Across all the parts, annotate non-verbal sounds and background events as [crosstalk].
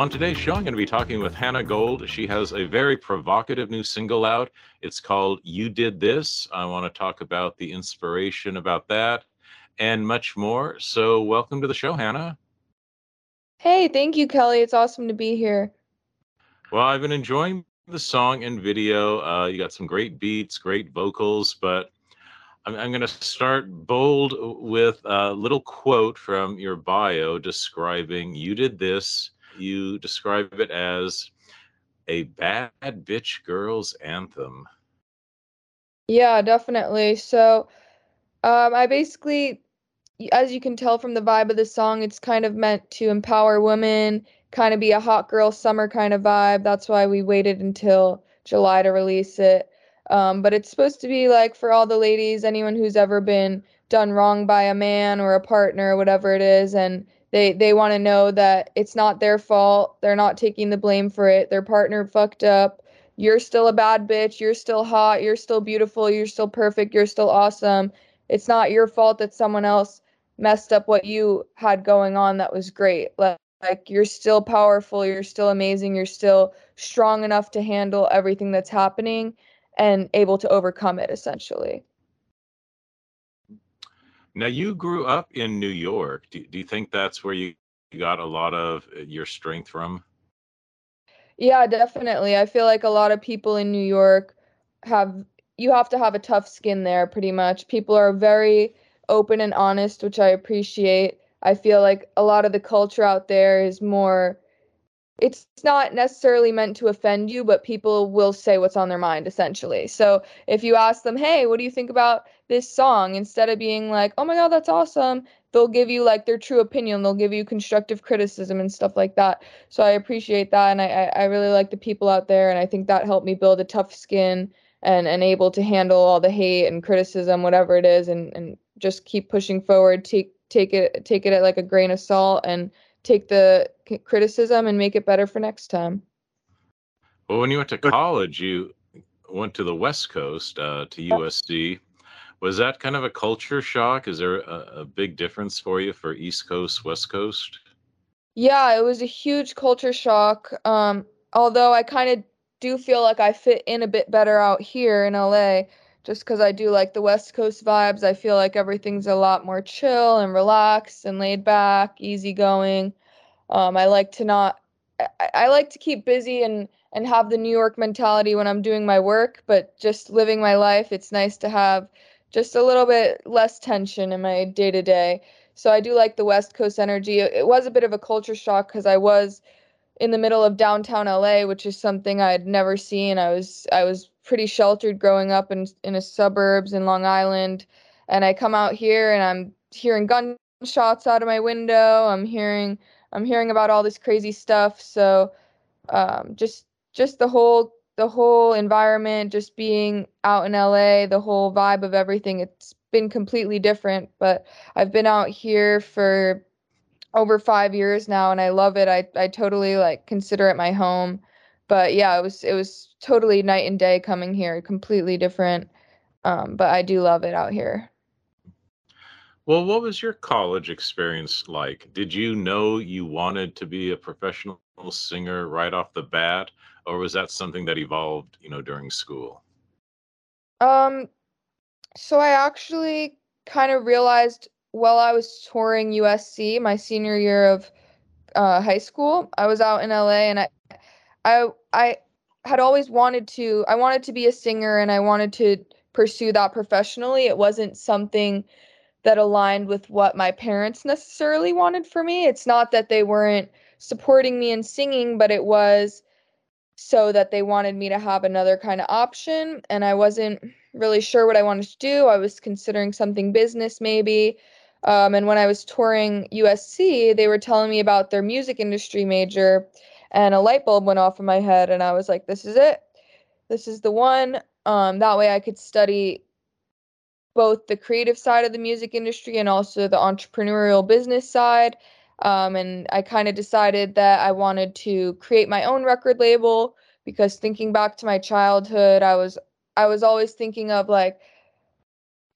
On today's show, I'm going to be talking with Hannah Gold. She has a very provocative new single out. It's called You Did This. I want to talk about the inspiration about that and much more. So, welcome to the show, Hannah. Hey, thank you, Kelly. It's awesome to be here. Well, I've been enjoying the song and video. Uh, you got some great beats, great vocals, but I'm, I'm going to start bold with a little quote from your bio describing you did this you describe it as a bad bitch girl's anthem. Yeah, definitely. So, um, I basically, as you can tell from the vibe of the song, it's kind of meant to empower women, kind of be a hot girl summer kind of vibe. That's why we waited until July to release it. Um, but it's supposed to be like for all the ladies, anyone who's ever been done wrong by a man or a partner or whatever it is, and they they want to know that it's not their fault. They're not taking the blame for it. Their partner fucked up. You're still a bad bitch. You're still hot. You're still beautiful. You're still perfect. You're still awesome. It's not your fault that someone else messed up what you had going on that was great. Like, like you're still powerful. You're still amazing. You're still strong enough to handle everything that's happening and able to overcome it essentially. Now, you grew up in New York. Do, do you think that's where you got a lot of uh, your strength from? Yeah, definitely. I feel like a lot of people in New York have, you have to have a tough skin there pretty much. People are very open and honest, which I appreciate. I feel like a lot of the culture out there is more it's not necessarily meant to offend you, but people will say what's on their mind essentially. So if you ask them, hey, what do you think about this song? Instead of being like, oh my God, that's awesome, they'll give you like their true opinion. They'll give you constructive criticism and stuff like that. So I appreciate that. And I, I really like the people out there. And I think that helped me build a tough skin and, and able to handle all the hate and criticism, whatever it is, and, and just keep pushing forward, take, take it, take it at like a grain of salt and, take the criticism and make it better for next time. Well, when you went to college, you went to the West Coast, uh, to USC. Was that kind of a culture shock? Is there a, a big difference for you for East Coast, West Coast? Yeah, it was a huge culture shock. Um, although I kind of do feel like I fit in a bit better out here in LA just because I do like the West Coast vibes. I feel like everything's a lot more chill and relaxed and laid back, easygoing. Um, I like to not, I, I like to keep busy and and have the New York mentality when I'm doing my work, but just living my life, it's nice to have just a little bit less tension in my day to day. So I do like the West Coast energy. It, it was a bit of a culture shock because I was in the middle of downtown LA, which is something I'd never seen. I was I was pretty sheltered growing up in in the suburbs in Long Island, and I come out here and I'm hearing gunshots out of my window. I'm hearing I'm hearing about all this crazy stuff. So um, just just the whole the whole environment, just being out in LA, the whole vibe of everything, it's been completely different. But I've been out here for over five years now and I love it. I, I totally like consider it my home. But yeah, it was it was totally night and day coming here, completely different. Um, but I do love it out here. Well, what was your college experience like? Did you know you wanted to be a professional singer right off the bat, or was that something that evolved, you know, during school? Um, so I actually kind of realized while I was touring USC my senior year of uh, high school, I was out in LA and I, I, I had always wanted to. I wanted to be a singer and I wanted to pursue that professionally. It wasn't something that aligned with what my parents necessarily wanted for me. It's not that they weren't supporting me in singing, but it was so that they wanted me to have another kind of option and I wasn't really sure what I wanted to do. I was considering something business maybe. Um, and when I was touring USC, they were telling me about their music industry major, and a light bulb went off in my head, and I was like, "This is it. This is the one." Um, that way, I could study both the creative side of the music industry and also the entrepreneurial business side. Um, and I kind of decided that I wanted to create my own record label because thinking back to my childhood, I was I was always thinking of like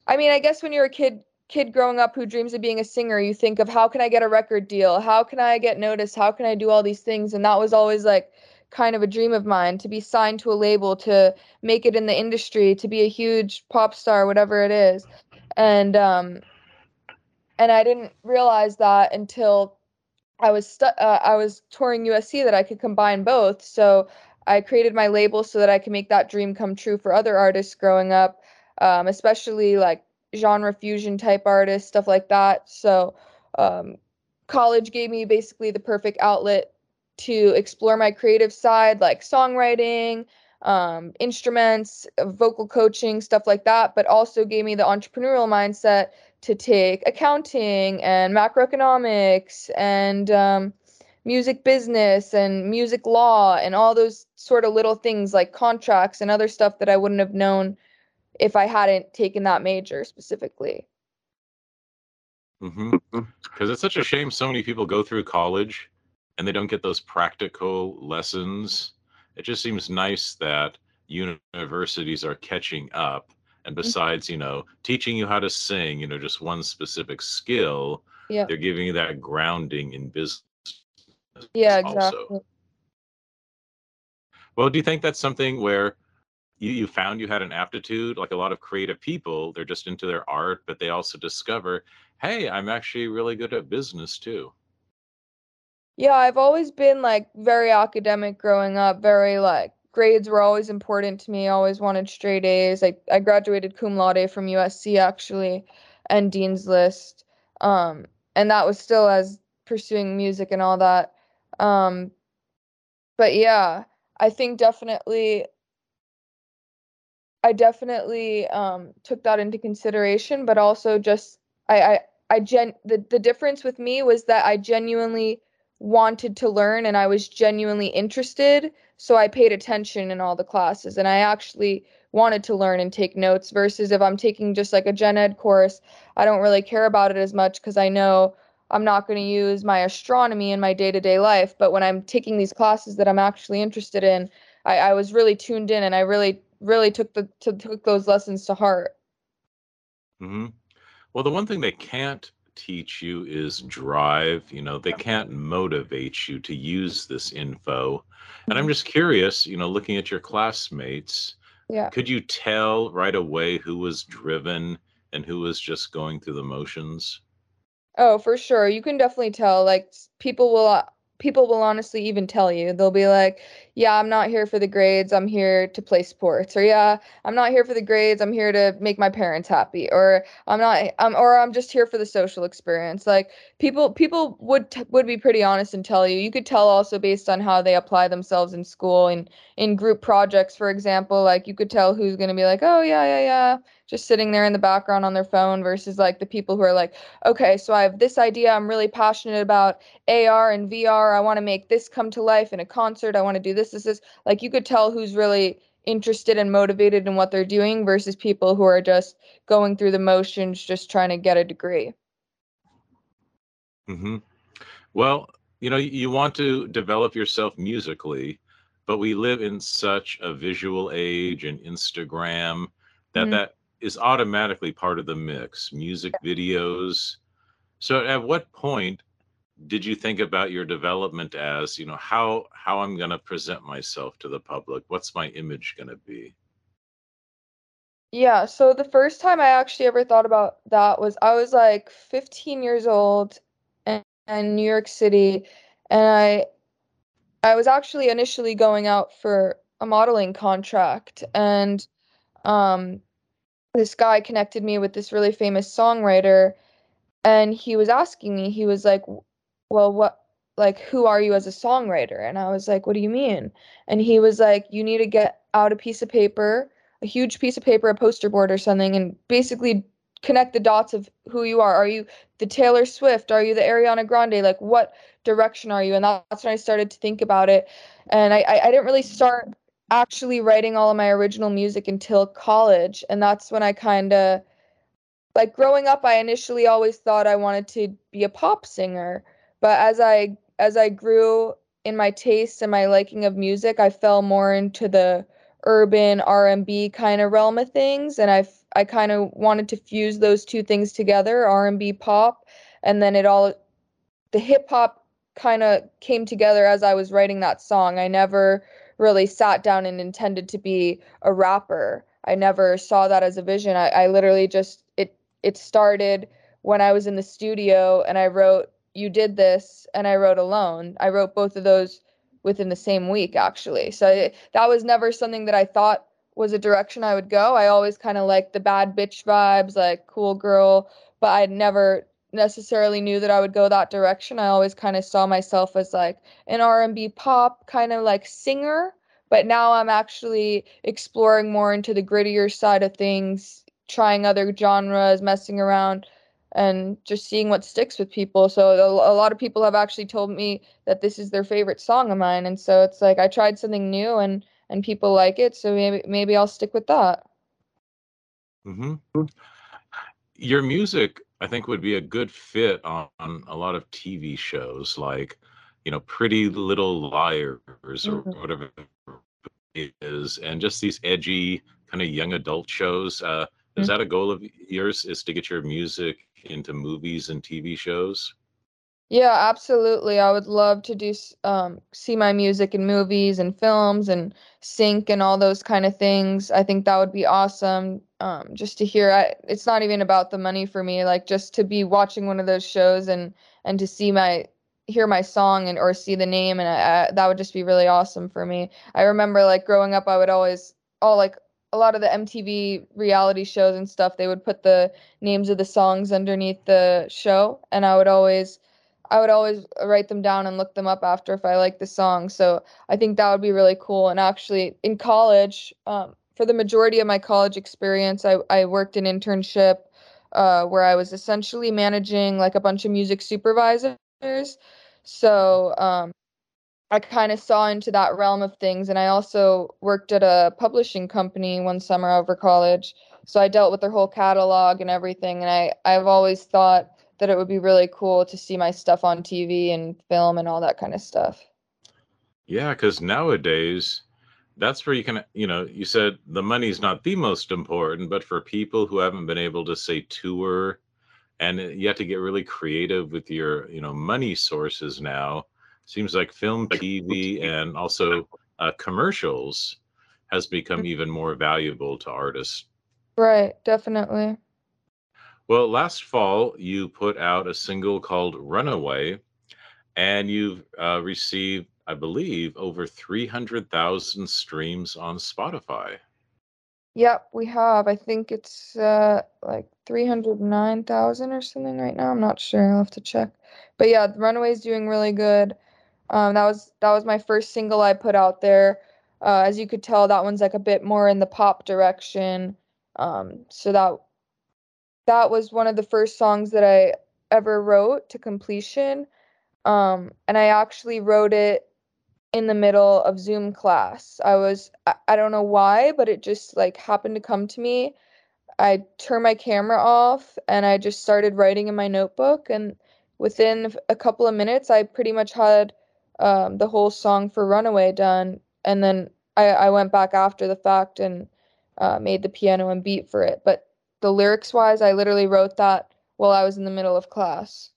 I mean, I guess when you're a kid, kid growing up who dreams of being a singer, you think of how can I get a record deal? How can I get noticed? How can I do all these things? And that was always like kind of a dream of mine to be signed to a label, to make it in the industry, to be a huge pop star, whatever it is. And um and I didn't realize that until I was stu- uh, I was touring USC that I could combine both. So I created my label so that I can make that dream come true for other artists growing up, um, especially like genre fusion type artists, stuff like that. So um, college gave me basically the perfect outlet to explore my creative side, like songwriting, um, instruments, vocal coaching, stuff like that, but also gave me the entrepreneurial mindset to take accounting and macroeconomics and um, music business and music law and all those sort of little things like contracts and other stuff that I wouldn't have known if I hadn't taken that major specifically. Mm-hmm. Because mm-hmm. it's such a shame so many people go through college and they don't get those practical lessons. It just seems nice that universities are catching up. And mm-hmm. besides, you know, teaching you how to sing, you know, just one specific skill, yeah. they're giving you that grounding in business. Yeah, exactly. Also. Well, do you think that's something where you, you found you had an aptitude like a lot of creative people they're just into their art but they also discover hey i'm actually really good at business too. Yeah i've always been like very academic growing up very like grades were always important to me always wanted straight a's. I, I graduated cum laude from usc actually and dean's list um, and that was still as pursuing music and all that um, but yeah i think definitely I definitely um, took that into consideration, but also just I I, I gen the, the difference with me was that I genuinely wanted to learn and I was genuinely interested, so I paid attention in all the classes and I actually wanted to learn and take notes versus if I'm taking just like a gen ed course, I don't really care about it as much because I know I'm not going to use my astronomy in my day-to-day life, but when I'm taking these classes that I'm actually interested in, I, I was really tuned in and I really really took the to, took those lessons to heart. hmm Well, the one thing they can't teach you is drive. You know, they can't motivate you to use this info. And I'm mm-hmm. just curious, you know, looking at your classmates, yeah. could you tell right away who was driven and who was just going through the motions? Oh, for sure. You can definitely tell. Like people will uh, people will honestly even tell you. They'll be like yeah i'm not here for the grades i'm here to play sports or yeah i'm not here for the grades i'm here to make my parents happy or i'm not um, or i'm just here for the social experience. Like people people would would be pretty honest and tell you. You could tell also based on how they apply themselves in school and in group projects for example like you could tell who's going to be like oh yeah yeah yeah just sitting there in the background on their phone versus like the people who are like, okay, so I have this idea. I'm really passionate about AR and VR. I want to make this come to life in a concert. I want to do this, this, this. Like you could tell who's really interested and motivated in what they're doing versus people who are just going through the motions, just trying to get a degree. Hmm. Well, you know, you want to develop yourself musically, but we live in such a visual age and Instagram that mm-hmm. that is automatically part of the mix music videos. So at what point did you think about your development as you know how how i'm going to present myself to the public? What's my image going to be? Yeah so the first time i actually ever thought about that was i was like 15 years old in, in new york city and i i was actually initially going out for a modeling contract and um this guy connected me with this really famous songwriter and he was asking me he was like well what like who are you as a songwriter? And i was like what do you mean? And he was like you need to get out a piece of paper a huge piece of paper a poster board or something and basically connect the dots of who you are. Are you the taylor swift? Are you the ariana grande? Like what direction are you? And that's when i started to think about it. And i i, I didn't really start actually writing all of my original music until college and that's when I kind of like growing up I initially always thought I wanted to be a pop singer but as I as I grew in my tastes and my liking of music I fell more into the urban R&B kind of realm of things and I I kind of wanted to fuse those two things together, R&B pop, and then it all the hip hop kind of came together as I was writing that song. I never really sat down and intended to be a rapper. I never saw that as a vision. I, I literally just it it started when I was in the studio and I wrote You Did This and I wrote Alone. I wrote both of those within the same week actually. So it, that was never something that I thought was a direction I would go. I always kind of liked the bad bitch vibes, like cool girl, but I'd never necessarily knew that I would go that direction. I always kind of saw myself as like an R&B pop kind of like singer, but now I'm actually exploring more into the grittier side of things, trying other genres, messing around and just seeing what sticks with people. So a, lot of people have actually told me that this is their favorite song of mine and so it's like I tried something new and and people like it, so maybe maybe I'll stick with that. Mhm. Your music, I think, would be a good fit on, on a lot of TV shows like, you know, Pretty Little Liars or Mhm. whatever it is, and just these edgy kind of young adult shows. Uh, is Mm. that a goal of yours? Is to get your music into movies and TV shows? Yeah, absolutely. I would love to do um see my music in movies and films and sync and all those kind of things. I think that would be awesome. Um, just to hear I, it's not even about the money for me, like just to be watching one of those shows and and to see my hear my song and or see the name and I, I, that would just be really awesome for me. I remember like growing up, I would always all like a lot of the MTV reality shows and stuff, they would put the names of the songs underneath the show and I would always I would always write them down and look them up after if I liked the song. So I think that would be really cool. And actually, in college, um, for the majority of my college experience, I, I worked an internship uh, where I was essentially managing like a bunch of music supervisors. So um, I kind of saw into that realm of things. And I also worked at a publishing company one summer over college. So I dealt with their whole catalog and everything. And I, I've always thought that it would be really cool to see my stuff on TV and film and all that kind of stuff. Yeah, because nowadays, that's where you can, you know, you said the money's not the most important, but for people who haven't been able to say tour and uh, you have to get really creative with your, you know, money sources now. Seems like film, TV, and also uh, commercials has become even more valuable to artists. Right, definitely. Well, last fall, you put out a single called Runaway, and you've uh, received, I believe, over 300,000 streams on Spotify. Yep, we have. I think it's uh like 309,000 or something right now. I'm not sure. I'll have to check. But yeah, Runaway's doing really good. Um, that was that was my first single I put out there. Uh, as you could tell, that one's like a bit more in the pop direction. Um, so that that was one of the first songs that I ever wrote to completion. Um, and I actually wrote it in the middle of Zoom class. I was I, I don't know why, but it just like happened to come to me. I turned my camera off and I just started writing in my notebook and within a couple of minutes I pretty much had um, the whole song for Runaway done and then I, I went back after the fact and uh, made the piano and beat for it. But the lyrics wise, I literally wrote that while I was in the middle of class.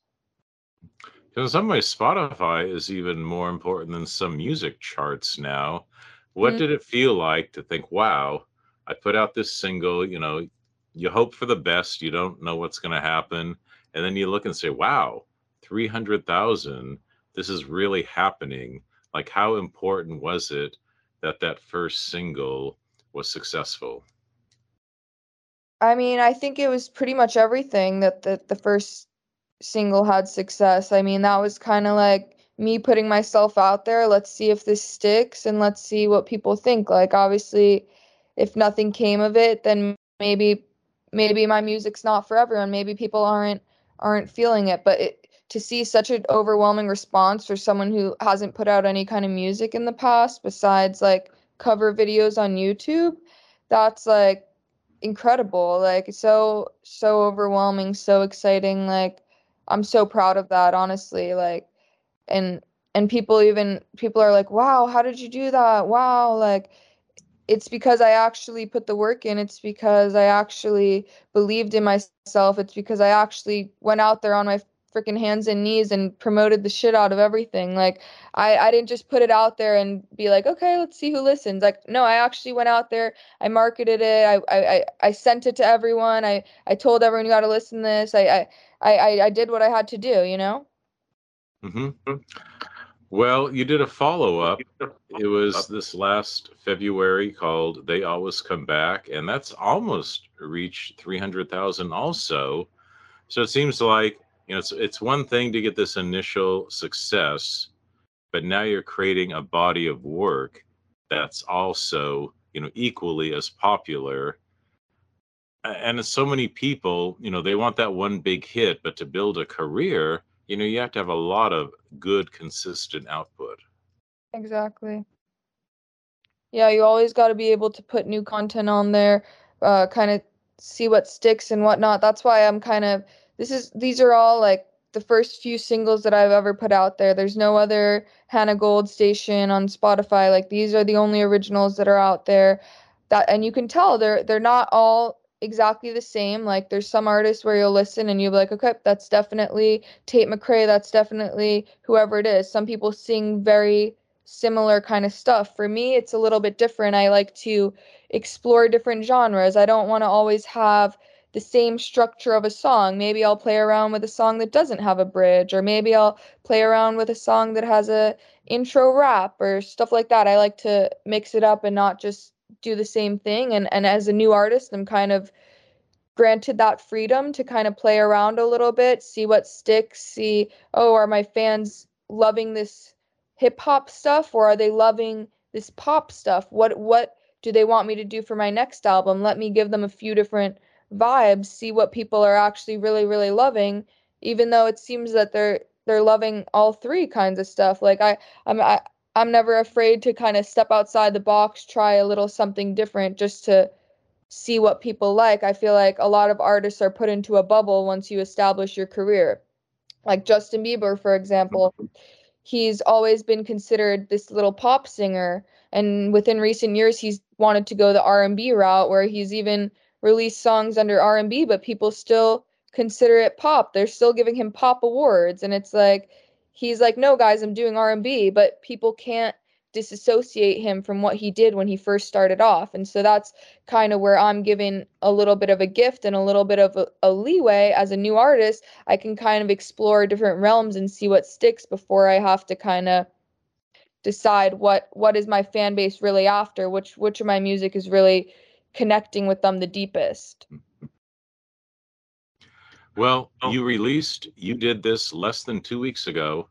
In some ways, Spotify is even more important than some music charts now. What Mm. did it feel like to think, wow, I put out this single, you know, you hope for the best, you don't know what's going to happen. And then you look and say, wow, 300,000, this is really happening. Like, how important was it that that first single was successful? I mean, I think it was pretty much everything that the, the first single had success. I mean, that was kind of like me putting myself out there. Let's see if this sticks and let's see what people think. Like, obviously, if nothing came of it, then maybe maybe my music's not for everyone. Maybe people aren't aren't feeling it. But it, to see such an overwhelming response for someone who hasn't put out any kind of music in the past besides like cover videos on YouTube, that's like incredible. Like so so overwhelming, so exciting. Like I'm so proud of that, honestly. Like and and people even people are like, "Wow, how did you do that? Wow." Like it's because I actually put the work in. It's because I actually believed in myself. It's because I actually went out there on my freaking hands and knees and promoted the shit out of everything. Like I, I didn't just put it out there and be like, okay, let's see who listens. Like no, I actually went out there. I marketed it. I I, I sent it to everyone. I, I told everyone you got to listen to this. I, I I I did what I had to do. You know. Hmm. Well, you did a follow up. It was this last February called "They Always Come Back," and that's almost reached three hundred thousand. Also, so it seems like you know, it's it's one thing to get this initial success, but now you're creating a body of work that's also, you know, equally as popular. And so many people, you know, they want that one big hit, but to build a career, you know, you have to have a lot of good, consistent output. Exactly. Yeah, you always got to be able to put new content on there, uh, kind of see what sticks and whatnot. That's why I'm kind of this is these are all like the first few singles that I've ever put out there. There's no other Hannah Gold station on Spotify. Like these are the only originals that are out there. That and you can tell they're they're not all exactly the same. Like there's some artists where you'll listen and you'll be like, okay, that's definitely Tate McRae. That's definitely whoever it is. Some people sing very similar kind of stuff. For me, it's a little bit different. I like to explore different genres. I don't want to always have the same structure of a song. Maybe I'll play around with a song that doesn't have a bridge, or maybe I'll play around with a song that has a intro rap or stuff like that. I like to mix it up and not just do the same thing. And and as a new artist, I'm kind of granted that freedom to kind of play around a little bit, see what sticks, see, oh, are my fans loving this hip hop stuff or are they loving this pop stuff? What what do they want me to do for my next album? Let me give them a few different vibes, see what people are actually really, really loving, even though it seems that they're they're loving all three kinds of stuff. Like I, I'm I, I'm never afraid to kind of step outside the box, try a little something different, just to see what people like. I feel like a lot of artists are put into a bubble once you establish your career. Like Justin Bieber, for example, he's always been considered this little pop singer, and within recent years, he's wanted to go the R&B route, where he's even release songs under R&B, but people still consider it pop. They're still giving him pop awards and it's like he's like, "No, guys, I'm doing R&B," but people can't disassociate him from what he did when he first started off. And so that's kind of where I'm giving a little bit of a gift and a little bit of a, a, leeway as a new artist. I can kind of explore different realms and see what sticks before I have to kind of decide what what is my fan base really after, which which of my music is really connecting with them the deepest. Well, oh. you released, you did this less than two weeks ago,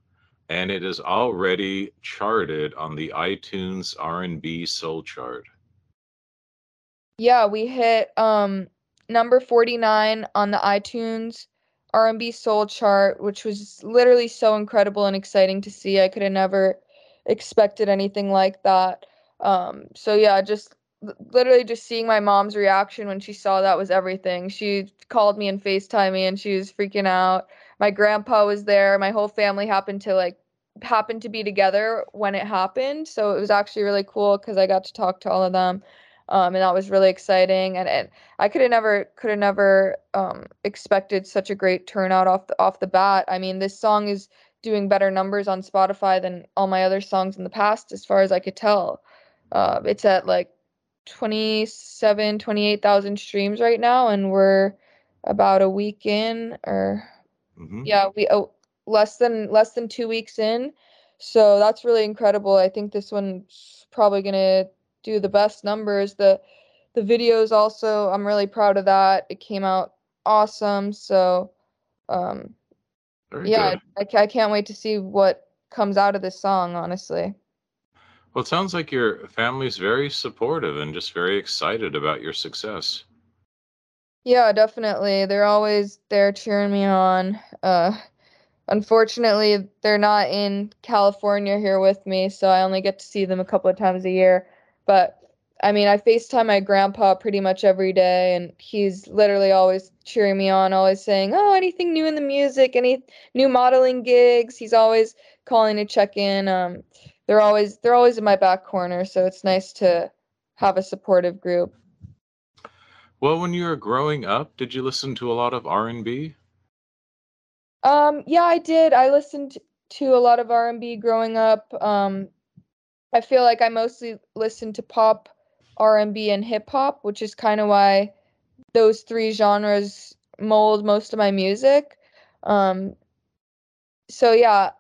and it is already charted on the iTunes R&B Soul Chart. Yeah, we hit um number 49 on the iTunes R&B Soul Chart, which was literally so incredible and exciting to see. I could have never expected anything like that. Um, so yeah, just literally just seeing my mom's reaction when she saw that was everything. She called me and FaceTime me and she was freaking out. My grandpa was there. My whole family happened to like happened to be together when it happened. So it was actually really cool because I got to talk to all of them. Um, and that was really exciting. And, and I could have never could have never um, expected such a great turnout off the off the bat. I mean, this song is doing better numbers on Spotify than all my other songs in the past, as far as I could tell. Uh, it's at like 27 28,000 streams right now and we're about a week in or mm-hmm. yeah we oh, less than less than 2 weeks in. So that's really incredible. I think this one's probably going to do the best numbers. The the videos also i'm really proud of that. It came out awesome so um Very yeah I, I can't wait to see what comes out of this song honestly well, it sounds like your family's very supportive and just very excited about your success. Yeah, definitely. They're always there cheering me on. Uh, unfortunately, they're not in California here with me, so I only get to see them a couple of times a year. But I mean, I FaceTime my grandpa pretty much every day, and he's literally always cheering me on, always saying, Oh, anything new in the music, any new modeling gigs? He's always calling to check in. Um, they're always they're always in my back corner, so it's nice to have a supportive group. Well, when you were growing up, did you listen to a lot of R&B? Um, yeah, I did. I listened to a lot of R&B growing up. Um, I feel like I mostly listened to pop, R&B, and hip hop, which is kind of why those three genres mold most of my music. Um, so yeah,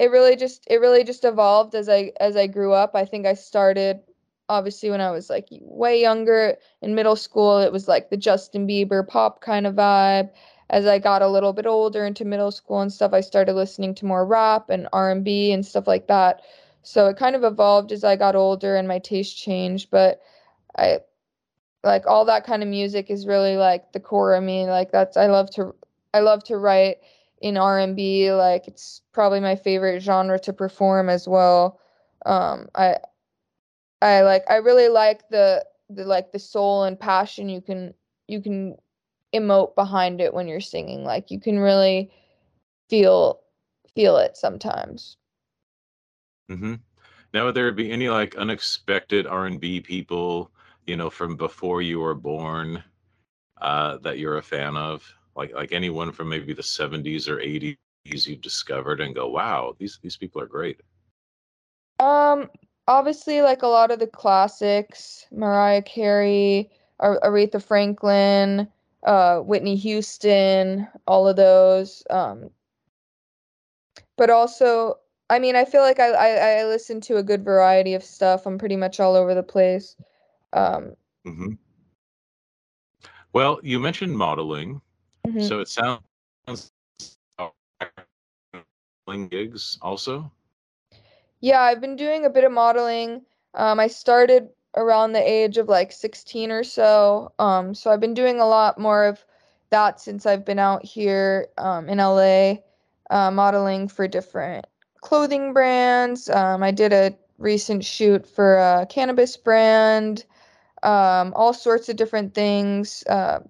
it really just it really just evolved as I as I grew up. I think I started obviously when I was like way younger in middle school, it was like the Justin Bieber pop kind of vibe. As I got a little bit older into middle school and stuff, I started listening to more rap and R&B and stuff like that. So it kind of evolved as I got older and my taste changed, but I like all that kind of music is really like the core of me. Like that's I love to I love to write in R&B. Like it's probably my favorite genre to perform as well. Um, I I like I really like the the like the soul and passion you can you can emote behind it when you're singing. Like you can really feel feel it sometimes. Mm-hmm. Now, would there be any like unexpected R and B people, you know, from before you were born, uh, that you're a fan of? Like like anyone from maybe the '70s or '80s you've discovered and go, wow, these these people are great. Um, obviously, like a lot of the classics, Mariah Carey, Aretha Franklin, uh, Whitney Houston, all of those. Um, but also, I mean, I feel like I, I, I listen to a good variety of stuff. I'm pretty much all over the place. Um, hmm Well, you mentioned modeling, mhm. so it sounds modeling gigs also. Yeah, I've been doing a bit of modeling. Um, I started around the age of like 16 or so. Um, so I've been doing a lot more of that since I've been out here um, in LA, uh, modeling for different clothing brands. Um, I did a recent shoot for a cannabis brand, um, all sorts of different things. Uh,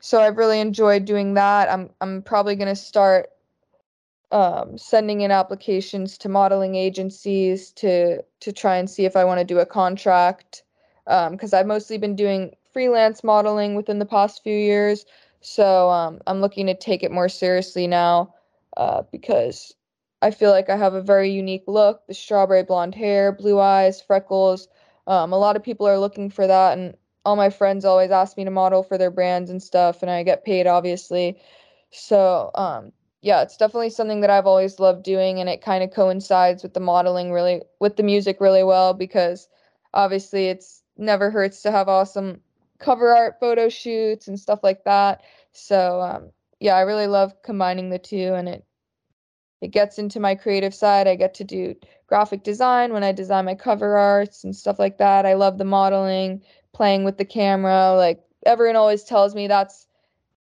so I've really enjoyed doing that. I'm I'm probably gonna start um, sending in applications to modeling agencies to to try and see if I want to do a contract because um, I've mostly been doing freelance modeling within the past few years. So um, I'm looking to take it more seriously now uh, because I feel like I have a very unique look the strawberry blonde hair, blue eyes, freckles. Um, a lot of people are looking for that, and all my friends always ask me to model for their brands and stuff, and I get paid, obviously. So, um, yeah, it's definitely something that I've always loved doing, and it kind of coincides with the modeling really, with the music really well because obviously it's never hurts to have awesome cover art photo shoots and stuff like that. So, um, yeah, I really love combining the two, and it it gets into my creative side. I get to do graphic design when I design my cover arts and stuff like that. I love the modeling, playing with the camera. Like everyone always tells me that's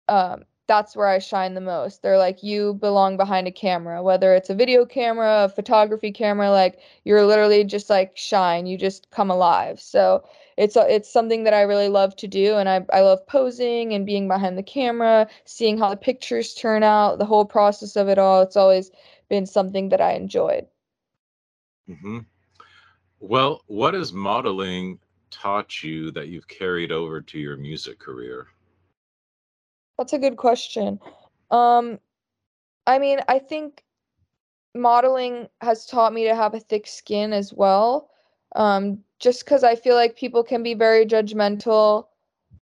um, that's where I shine the most. They're like, you belong behind a camera, whether it's a video camera, a photography camera, like you're literally just like shine, you just come alive. So it's a, it's something that I really love to do, and I I love posing and being behind the camera, seeing how the pictures turn out, the whole process of it all. It's always been something that I enjoyed. hmm Well, what is modeling taught you that you've carried over to your music career? That's a good question. Um, I mean, I think modeling has taught me to have a thick skin as well. Um, just because I feel like people can be very judgmental.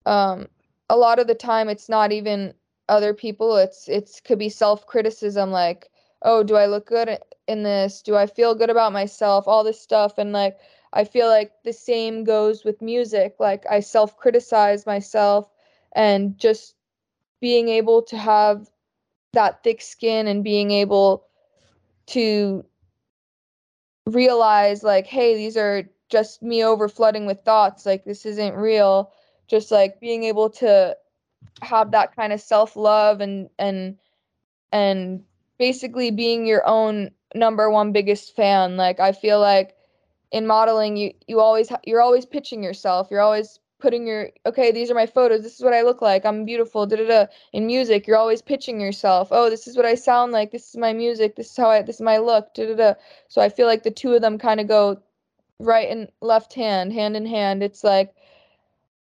Um, a lot of the time, it's not even other people. It's it's could be self criticism, like, oh, do I look good in this? Do I feel good about myself? All this stuff, and like, I feel like the same goes with music. Like, I self criticize myself, and just being able to have that thick skin and being able to realize like hey these are just me over flooding with thoughts. Like this isn't real. Just like being able to have that kind of self-love and and and basically being your own number one biggest fan. Like i feel like in modeling you you always you're always pitching yourself. You're always putting your okay these are my photos. This is what i look like. I'm beautiful. Da da da. In music you're always pitching yourself. Oh this is what i sound like. This is my music. This is how i this is my look. Da da da. So i feel like the two of them kind of go right and left hand, hand in hand. It's like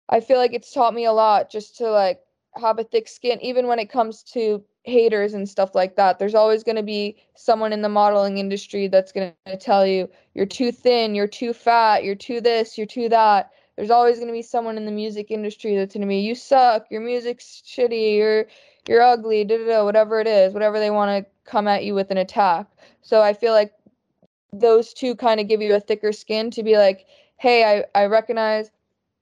I feel like it's taught me a lot just to like have a thick skin even when it comes to haters and stuff like that. There's always going to be someone in the modeling industry that's going to tell you you're too thin, you're too fat, you're too this, you're too that. There's always going to be someone in the music industry that's going to be you suck, your music's shitty, you're you're ugly, da da da, whatever it is, whatever they want to come at you with an attack. So I feel like those two kind of give you a thicker skin to be like, hey, I, I recognize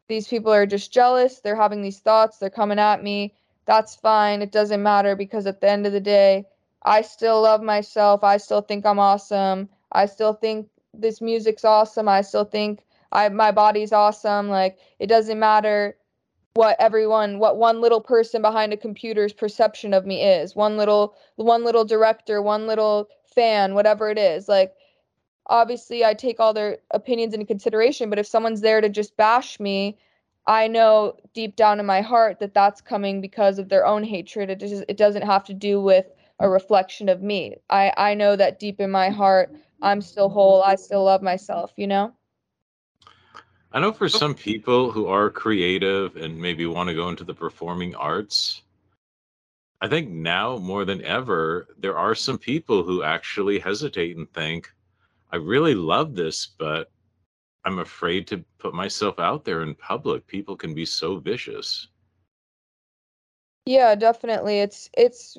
these people are just jealous. They're having these thoughts. They're coming at me. That's fine. It doesn't matter because at the end of the day, I still love myself. I still think I'm awesome. I still think this music's awesome. I still think I my body's awesome. Like it doesn't matter what everyone what one little person behind a computer's perception of me is. One little one little director, one little fan, whatever it is. Like obviously I take all their opinions into consideration, but if someone's there to just bash me, I know deep down in my heart that that's coming because of their own hatred. It just it doesn't have to do with a reflection of me. I I know that deep in my heart I'm still whole. I still love myself, you know? I know for oh. some people who are creative and maybe want to go into the performing arts, I think now more than ever, there are some people who actually hesitate and think, I really love this, but I'm afraid to put myself out there in public. People can be so vicious. Yeah, definitely. It's it's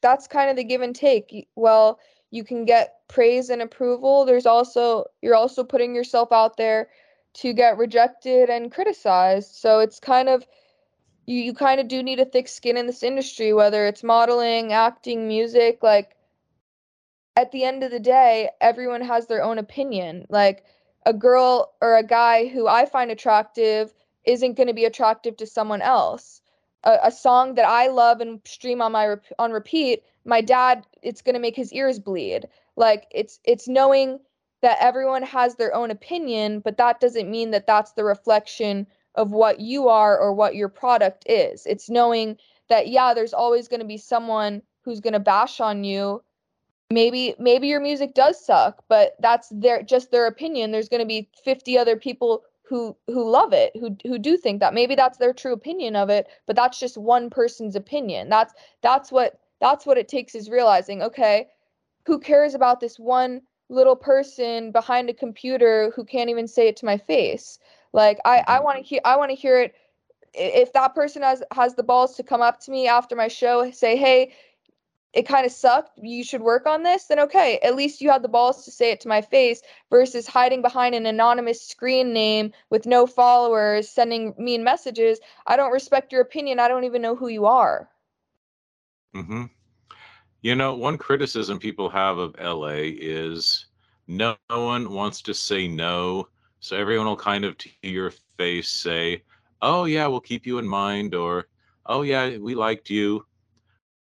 that's kind of the give and take. Well, you can get praise and approval. There's also you're also putting yourself out there to get rejected and criticized. So it's kind of you you kind of do need a thick skin in this industry, whether it's modeling, acting, music, like at the end of the day, everyone has their own opinion. Like a girl or a guy who I find attractive isn't going to be attractive to someone else. A, a, song that I love and stream on my on repeat, my dad, it's going to make his ears bleed. Like it's it's knowing that everyone has their own opinion, but that doesn't mean that that's the reflection of what you are or what your product is. It's knowing that yeah, there's always going to be someone who's going to bash on you maybe maybe your music does suck but that's their just their opinion. There's going to be 50 other people who who love it who who do think that. Maybe that's their true opinion of it but that's just one person's opinion. That's that's what that's what it takes is realizing okay who cares about this one little person behind a computer who can't even say it to my face? Like i i mm-hmm. want to hear i want to hear it. If that person has has the balls to come up to me after my show say hey it kind of sucked, you should work on this, then okay, at least you had the balls to say it to my face versus hiding behind an anonymous screen name with no followers, sending mean messages. I don't respect your opinion. I don't even know who you are. Mhm. You know, one criticism people have of LA is no one wants to say no, so everyone will kind of to your face say, "Oh yeah, we'll keep you in mind," or "Oh yeah, we liked you."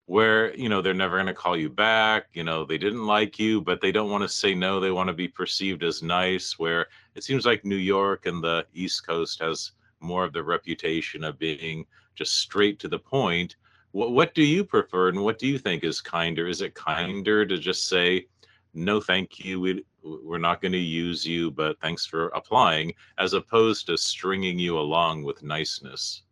Where you know they're never going to call you back you know they didn't like you but they don't want to say no they want to be perceived as nice where it seems like new york and the east coast has more of the reputation of being just straight to the point. What, what do you prefer and what do you think is kinder? Is it kinder to just say no thank you we, we're not going to use you but thanks for applying as opposed to stringing you along with niceness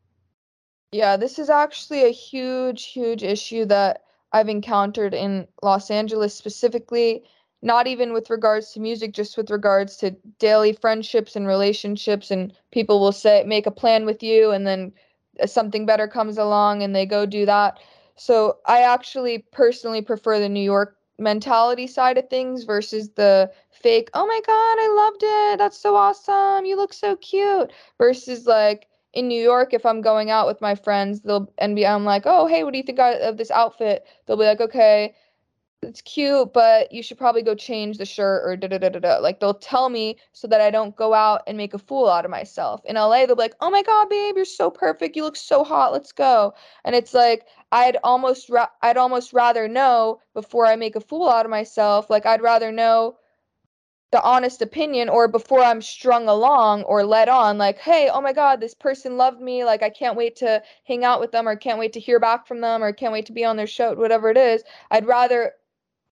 yeah, this is actually a huge, huge issue that I've encountered in Los Angeles specifically, not even with regards to music, just with regards to daily friendships and relationships. And people will say, make a plan with you, and then uh, something better comes along and they go do that. So I actually personally prefer the New York mentality side of things versus the fake, oh my God, I loved it. That's so awesome. You look so cute. Versus like, in New York, if I'm going out with my friends, they'll and be I'm like, oh hey, what do you think of this outfit? They'll be like, okay, it's cute, but you should probably go change the shirt or da da da da da. Like they'll tell me so that I don't go out and make a fool out of myself. In LA, they'll be like, oh my god, babe, you're so perfect, you look so hot, let's go. And it's like I'd almost ra- I'd almost rather know before I make a fool out of myself. Like I'd rather know the honest opinion or before I'm strung along or led on, like, hey, oh my God, this person loved me. Like, I can't wait to hang out with them or can't wait to hear back from them or can't wait to be on their show, whatever it is. I'd rather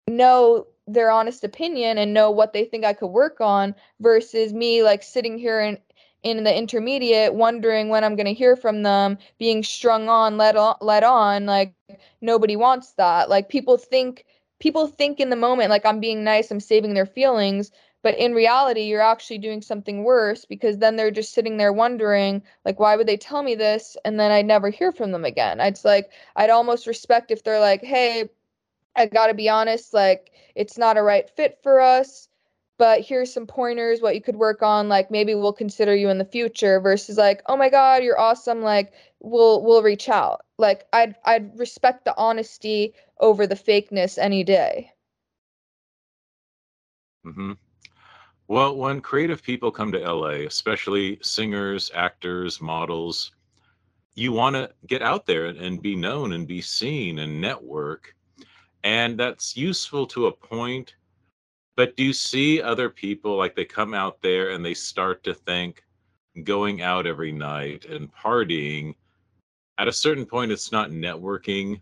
know their honest opinion and know what they think I could work on versus me like sitting here and in the intermediate wondering when I'm going to hear from them being strung on led on led on like nobody wants that like people think people think in the moment like I'm being nice I'm saving their feelings but in reality you're actually doing something worse because then they're just sitting there wondering like why would they tell me this? And then I'd never hear from them again. It's like I'd almost respect if they're like hey I got to be honest like it's not a right fit for us but here's some pointers what you could work on like maybe we'll consider you in the future versus like oh my god you're awesome like we'll we'll reach out like i'd i'd respect the honesty over the fakeness any day hmm Well, when creative people come to LA, especially singers, actors, models, you want to get out there and be known and be seen and network. And that's useful to a point but do you see other people like they come out there and they start to think going out every night and partying at a certain point it's not networking.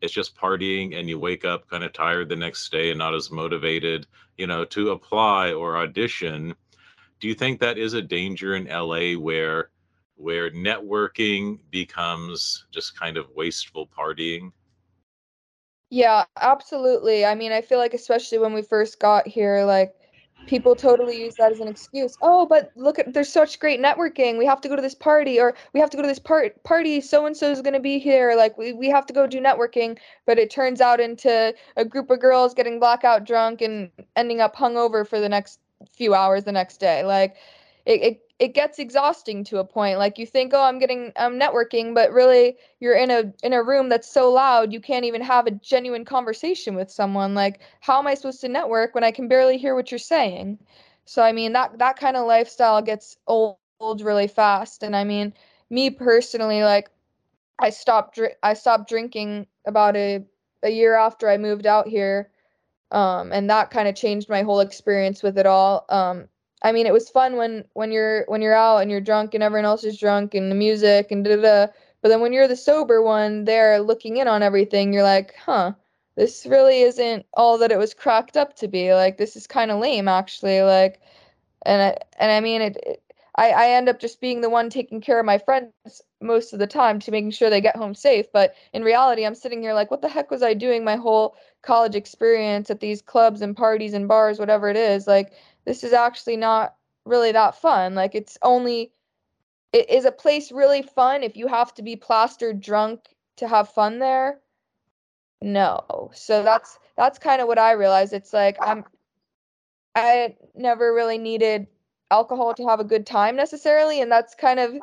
It's just partying and you wake up kind of tired the next day and not as motivated you know to apply or audition. Do you think that is a danger in LA where where networking becomes just kind of wasteful partying? Yeah, absolutely. I mean, I feel like especially when we first got here, like people totally use that as an excuse. Oh, but look at there's such great networking. We have to go to this party or we have to go to this part party. So and so is going to be here. Like we we have to go do networking, but it turns out into a group of girls getting blackout drunk and ending up hungover for the next few hours the next day. Like it, it it gets exhausting to a point like you think oh i'm getting i'm networking but really you're in a in a room that's so loud you can't even have a genuine conversation with someone like how am i supposed to network when i can barely hear what you're saying? So i mean that that kind of lifestyle gets old, old really fast and i mean me personally like i stopped dr- i stopped drinking about a a year after i moved out here um and that kind of changed my whole experience with it all um I mean, it was fun when when you're when you're out and you're drunk and everyone else is drunk and the music and da da. But then when you're the sober one there looking in on everything, you're like, huh, this really isn't all that it was cracked up to be. Like this is kind of lame actually. Like, and I and I mean it, it. I I end up just being the one taking care of my friends most of the time to making sure they get home safe. But in reality, I'm sitting here like, what the heck was I doing my whole college experience at these clubs and parties and bars, whatever it is, like this is actually not really that fun. Like it's only it is a place really fun if you have to be plastered drunk to have fun there? No. So that's that's kind of what I realized. It's like I'm I never really needed alcohol to have a good time necessarily, and that's kind of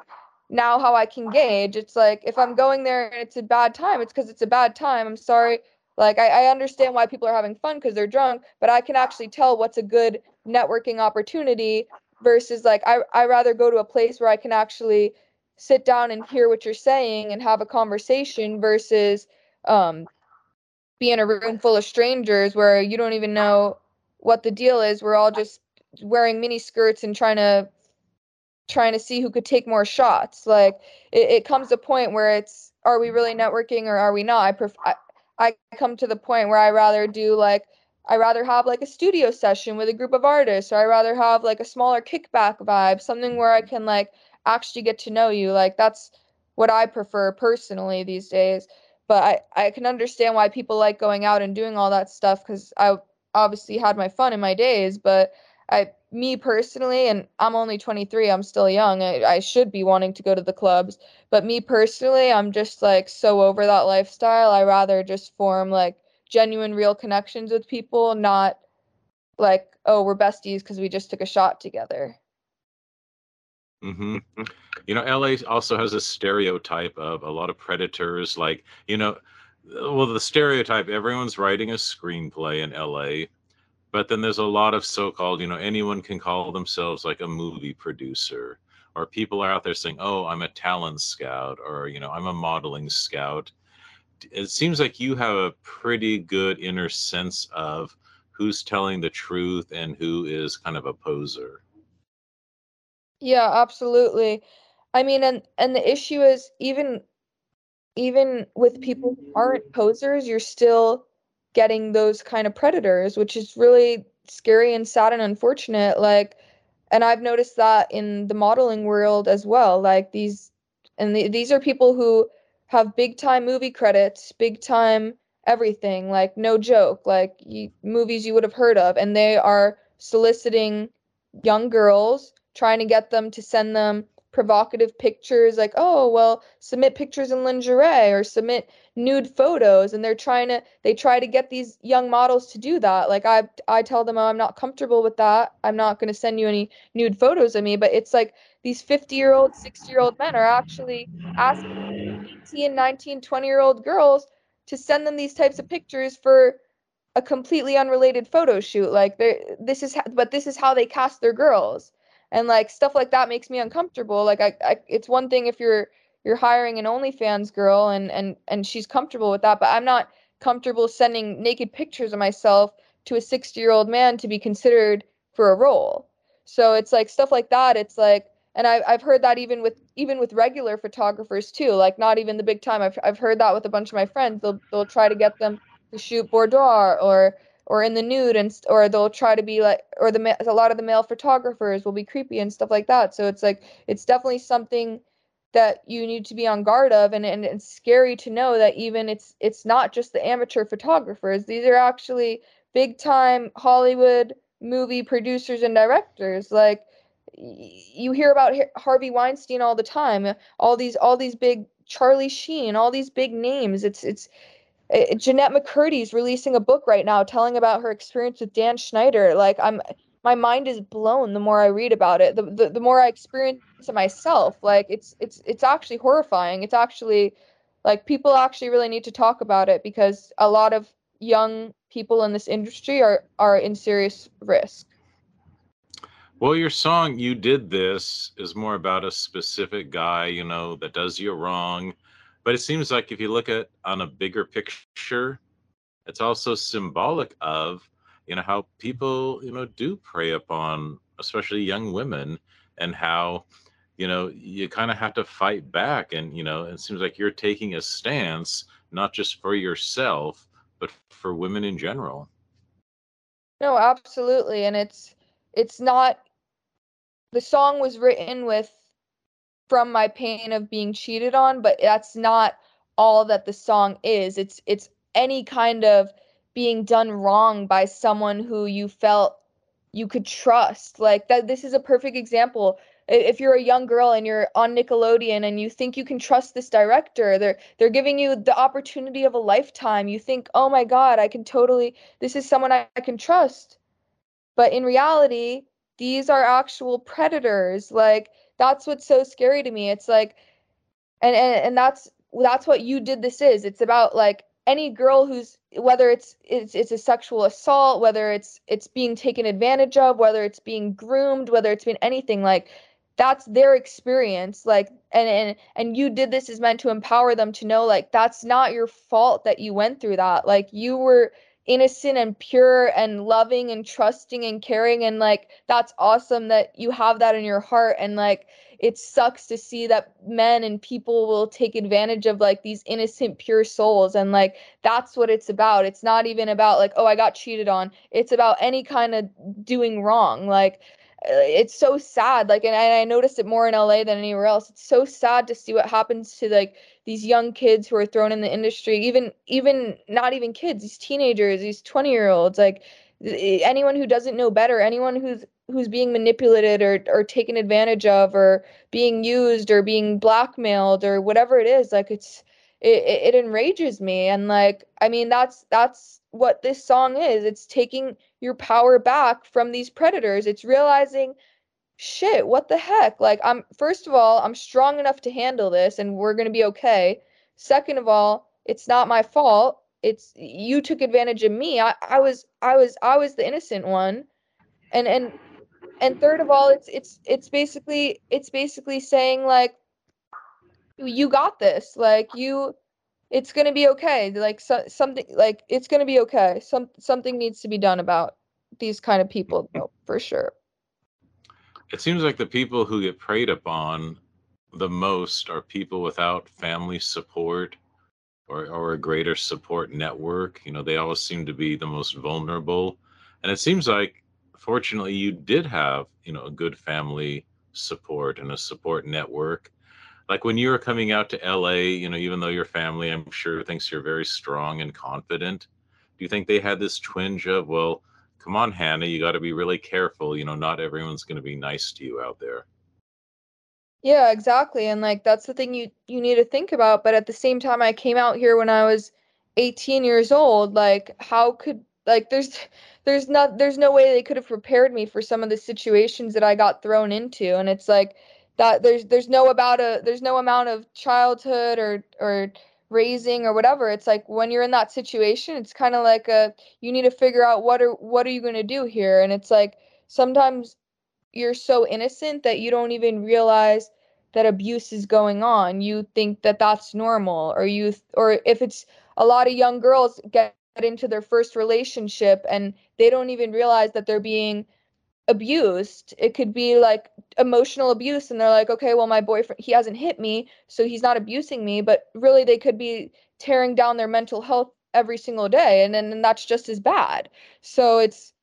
now how I can gauge. It's like if I'm going there and it's a bad time, it's because it's a bad time. I'm sorry. Like I, I understand why people are having fun because they're drunk, but I can actually tell what's a good networking opportunity versus like I I rather go to a place where I can actually sit down and hear what you're saying and have a conversation versus um be in a room full of strangers where you don't even know what the deal is. We're all just wearing mini skirts and trying to trying to see who could take more shots. Like it, it comes a point where it's are we really networking or are we not? I pref- I, come to the point where I rather do like I rather have like a studio session with a group of artists, or I rather have like a smaller kickback vibe, something where I can like actually get to know you. Like that's what I prefer personally these days. But I I can understand why people like going out and doing all that stuff because I obviously had my fun in my days. But I me personally, and I'm only 23, I'm still young. I, I should be wanting to go to the clubs. But me personally, I'm just like so over that lifestyle. I rather just form like genuine, real connections with people, not like, oh, we're besties because we just took a shot together. hmm You know, LA also has a stereotype of a lot of predators. Like, you know, well, the stereotype everyone's writing a screenplay in LA, but then there's a lot of so-called, you know, anyone can call themselves like a movie producer, or people are out there saying, "Oh, I'm a talent scout," or you know, "I'm a modeling scout." It seems like you have a pretty good inner sense of who's telling the truth and who is kind of a poser. Yeah, absolutely. I mean, and and the issue is even even with people who aren't posers, you're still getting those kind of predators, which is really scary and sad and unfortunate. Like, and I've noticed that in the modeling world as well. Like these, and the, these are people who have big time movie credits, big time everything. Like no joke, like you, movies you would have heard of, and they are soliciting young girls, trying to get them to send them provocative pictures like oh well submit pictures in lingerie or submit nude photos and they're trying to they try to get these young models to do that. Like i i tell them oh, i'm not comfortable with that. I'm not going to send you any nude photos of me. But it's like these 50 year old 60 year old men are actually asking 18 19 20 year old girls to send them these types of pictures for a completely unrelated photo shoot. Like this is but this is how they cast their girls and like stuff like that makes me uncomfortable like I, I it's one thing if you're you're hiring an OnlyFans girl and and and she's comfortable with that but I'm not comfortable sending naked pictures of myself to a 60 year old man to be considered for a role. So it's like stuff like that it's like and I, I've heard that even with even with regular photographers too like not even the big time I've, I've heard that with a bunch of my friends they'll, they'll try to get them to shoot boudoir or or in the nude and or they'll try to be like or the a lot of the male photographers will be creepy and stuff like that. So it's like it's definitely something that you need to be on guard of and, and it's scary to know that even it's it's not just the amateur photographers. These are actually big time hollywood movie producers and directors. Like you hear about harvey weinstein all the time. All these all these big charlie sheen all these big names. It's it's uh, Jennette McCurdy's releasing a book right now telling about her experience with Dan Schneider. Like I'm my mind is blown the more I read about it. The, the the more I experience it myself. Like it's it's it's actually horrifying. It's actually like people actually really need to talk about it because a lot of young people in this industry are are in serious risk. Well, your song "You Did This" is more about a specific guy, you know, that does you wrong but it seems like if you look at on a bigger picture, it's also symbolic of you know how people you know do prey upon especially young women and how you know you kind of have to fight back. And you know it seems like you're taking a stance not just for yourself but for women in general. No absolutely. And it's it's not the song was written with from my pain of being cheated on, but that's not all that the song is. It's it's any kind of being done wrong by someone who you felt you could trust. Like that this is a perfect example. If you're a young girl and you're on Nickelodeon and you think you can trust this director, they're they're giving you the opportunity of a lifetime. You think, "Oh my god, I can totally this is someone I, I can trust." But in reality, these are actual predators. Like that's what's so scary to me it's like and and, and that's that's what you did this is it's about like any girl who's whether it's it's it's a sexual assault whether it's it's being taken advantage of whether it's being groomed whether it's been anything like that's their experience like and and and you did this is meant to empower them to know like that's not your fault that you went through that like you were innocent and pure and loving and trusting and caring and like that's awesome that you have that in your heart and like it sucks to see that men and people will take advantage of like these innocent pure souls and like that's what it's about. It's not even about like oh i got cheated on. It's about any kind of doing wrong. Like it's so sad like and I, I noticed it more in la than anywhere else. It's so sad to see what happens to like these young kids who are thrown in the industry even even not even kids these teenagers these 20 year olds like eh, anyone who doesn't know better anyone who's who's being manipulated or or taken advantage of or being used or being blackmailed or whatever it is like it's it, it enrages me and like i mean that's that's what this song is. It's taking your power back from these predators. It's realizing shit what the heck? Like i'm first of all i'm strong enough to handle this and we're going to be okay. Second of all it's not my fault. It's you took advantage of me. I i was i was i was the innocent one. And and and third of all it's it's it's basically it's basically saying like you got this like you it's going to be okay like so, something like it's going to be okay some something needs to be done about these kind of people though, for sure it seems like the people who get preyed upon the most are people without family support or, or a greater support network. You know, they always seem to be the most vulnerable. And it seems like, fortunately, you did have, you know, a good family support and a support network. Like when you were coming out to LA, you know, even though your family, I'm sure, thinks you're very strong and confident, do you think they had this twinge of, well, come on, Hannah, you got to be really careful. You know, not everyone's going to be nice to you out there. Yeah, exactly. And like that's the thing you you need to think about, but at the same time I came out here when I was 18 years old, like how could like there's there's not there's no way they could have prepared me for some of the situations that I got thrown into and it's like that there's there's no about a there's no amount of childhood or or raising or whatever. It's like when you're in that situation it's kind of like a you need to figure out what are what are you going to do here? And it's like sometimes you're so innocent that you don't even realize that abuse is going on. You think that that's normal or you or if it's a lot of young girls get into their first relationship and they don't even realize that they're being abused it could be like emotional abuse and they're like okay well my boyfriend he hasn't hit me so he's not abusing me but really they could be tearing down their mental health every single day and then that's just as bad. So it's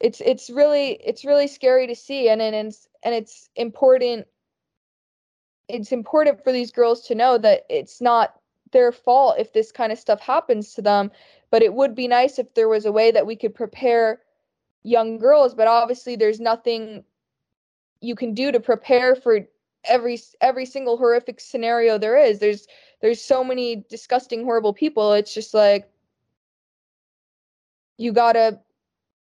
it's it's really it's really scary to see and and it's and it's important it's important for these girls to know that it's not their fault if this kind of stuff happens to them but it would be nice if there was a way that we could prepare young girls but obviously there's nothing you can do to prepare for every every single horrific scenario there is there's there's so many disgusting horrible people it's just like you gotta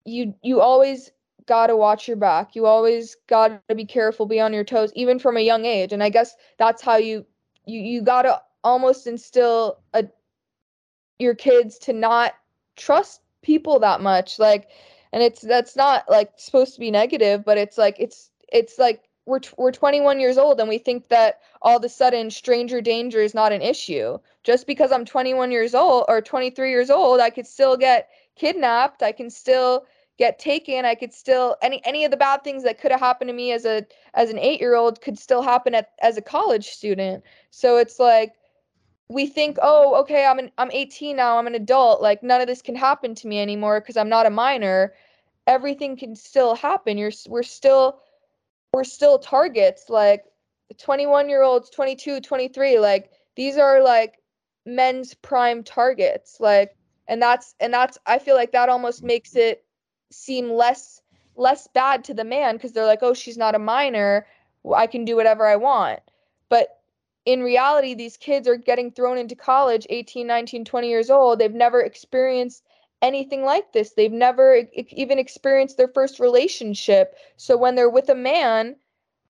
you you always gotta watch your back. You always gotta be careful, be on your toes, even from a young age. And I guess that's how you you you gotta almost instill a your kids to not trust people that much. Like, and it's that's not like supposed to be negative, but it's like it's it's like we're we're 21 years old and we think that all of a sudden stranger danger is not an issue. Just because I'm 21 years old or 23 years old, I could still get kidnapped. I can still get taken i could still any any of the bad things that could have happened to me as a as an 8 year old could still happen at as a college student so it's like we think oh okay i'm an, i'm 18 now i'm an adult like none of this can happen to me anymore because i'm not a minor everything can still happen you're we're still we're still targets like 21 year olds 22 23 like these are like men's prime targets like and that's and that's i feel like that almost makes it seem less less bad to the man because they're like, oh, she's not a minor. I can do whatever I want. But in reality, these kids are getting thrown into college 18, 19, 20 years old. They've never experienced anything like this. They've never even experienced their first relationship. So when they're with a man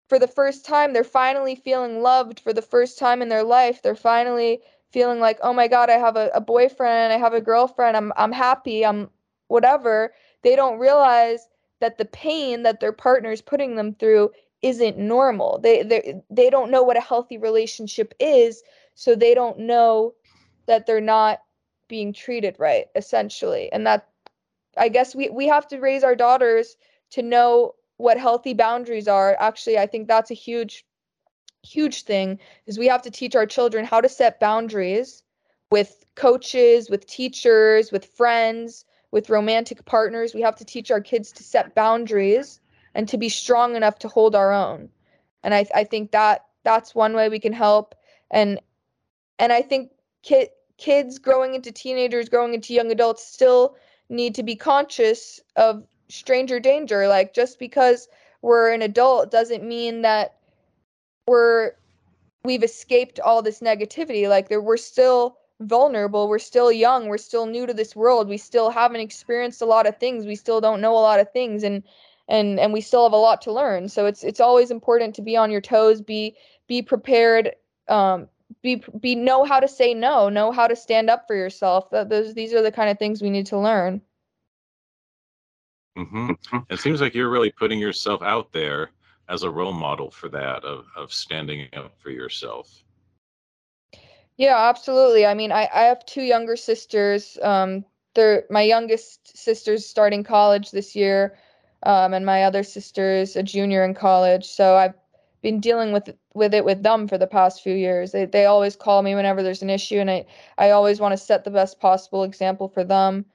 for the first time, they're finally feeling loved for the first time in their life. They're finally feeling like, oh my God, I have a, a boyfriend, I have a girlfriend, I'm I'm happy, I'm whatever they don't realize that the pain that their partner is putting them through isn't normal. They they they don't know what a healthy relationship is, so they don't know that they're not being treated right essentially. And that I guess we we have to raise our daughters to know what healthy boundaries are. Actually, I think that's a huge huge thing is we have to teach our children how to set boundaries with coaches, with teachers, with friends, with romantic partners. We have to teach our kids to set boundaries and to be strong enough to hold our own. And I, I think that that's one way we can help. And and I think kid, kids growing into teenagers, growing into young adults still need to be conscious of stranger danger. Like just because we're an adult doesn't mean that we're we've escaped all this negativity. Like there we're still vulnerable. We're still young. We're still new to this world. We still haven't experienced a lot of things. We still don't know a lot of things and and and we still have a lot to learn. So it's it's always important to be on your toes, be be prepared, um be be know how to say no, know how to stand up for yourself. Those these are the kind of things we need to learn. Mm-hmm. It seems like you're really putting yourself out there as a role model for that of of standing up for yourself. Yeah, absolutely. I mean, I, I have two younger sisters. Um, they're my youngest sister's starting college this year, um, and my other sister's a junior in college. So I've been dealing with with it with them for the past few years. They they always call me whenever there's an issue, and I I always want to set the best possible example for them.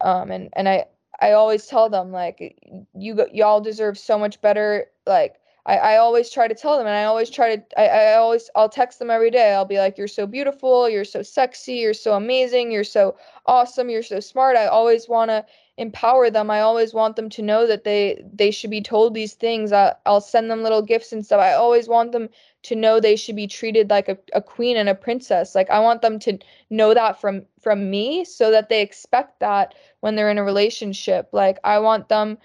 Um, and and I I always tell them like you y'all deserve so much better. Like I I always try to tell them, and I always try to I I always I'll text them every day. I'll be like, you're so beautiful, you're so sexy, you're so amazing, you're so awesome, you're so smart. I always want to empower them. I always want them to know that they they should be told these things. I, I'll send them little gifts and stuff. I always want them to know they should be treated like a, a queen and a princess. Like I want them to know that from from me so that they expect that when they're in a relationship. Like I want them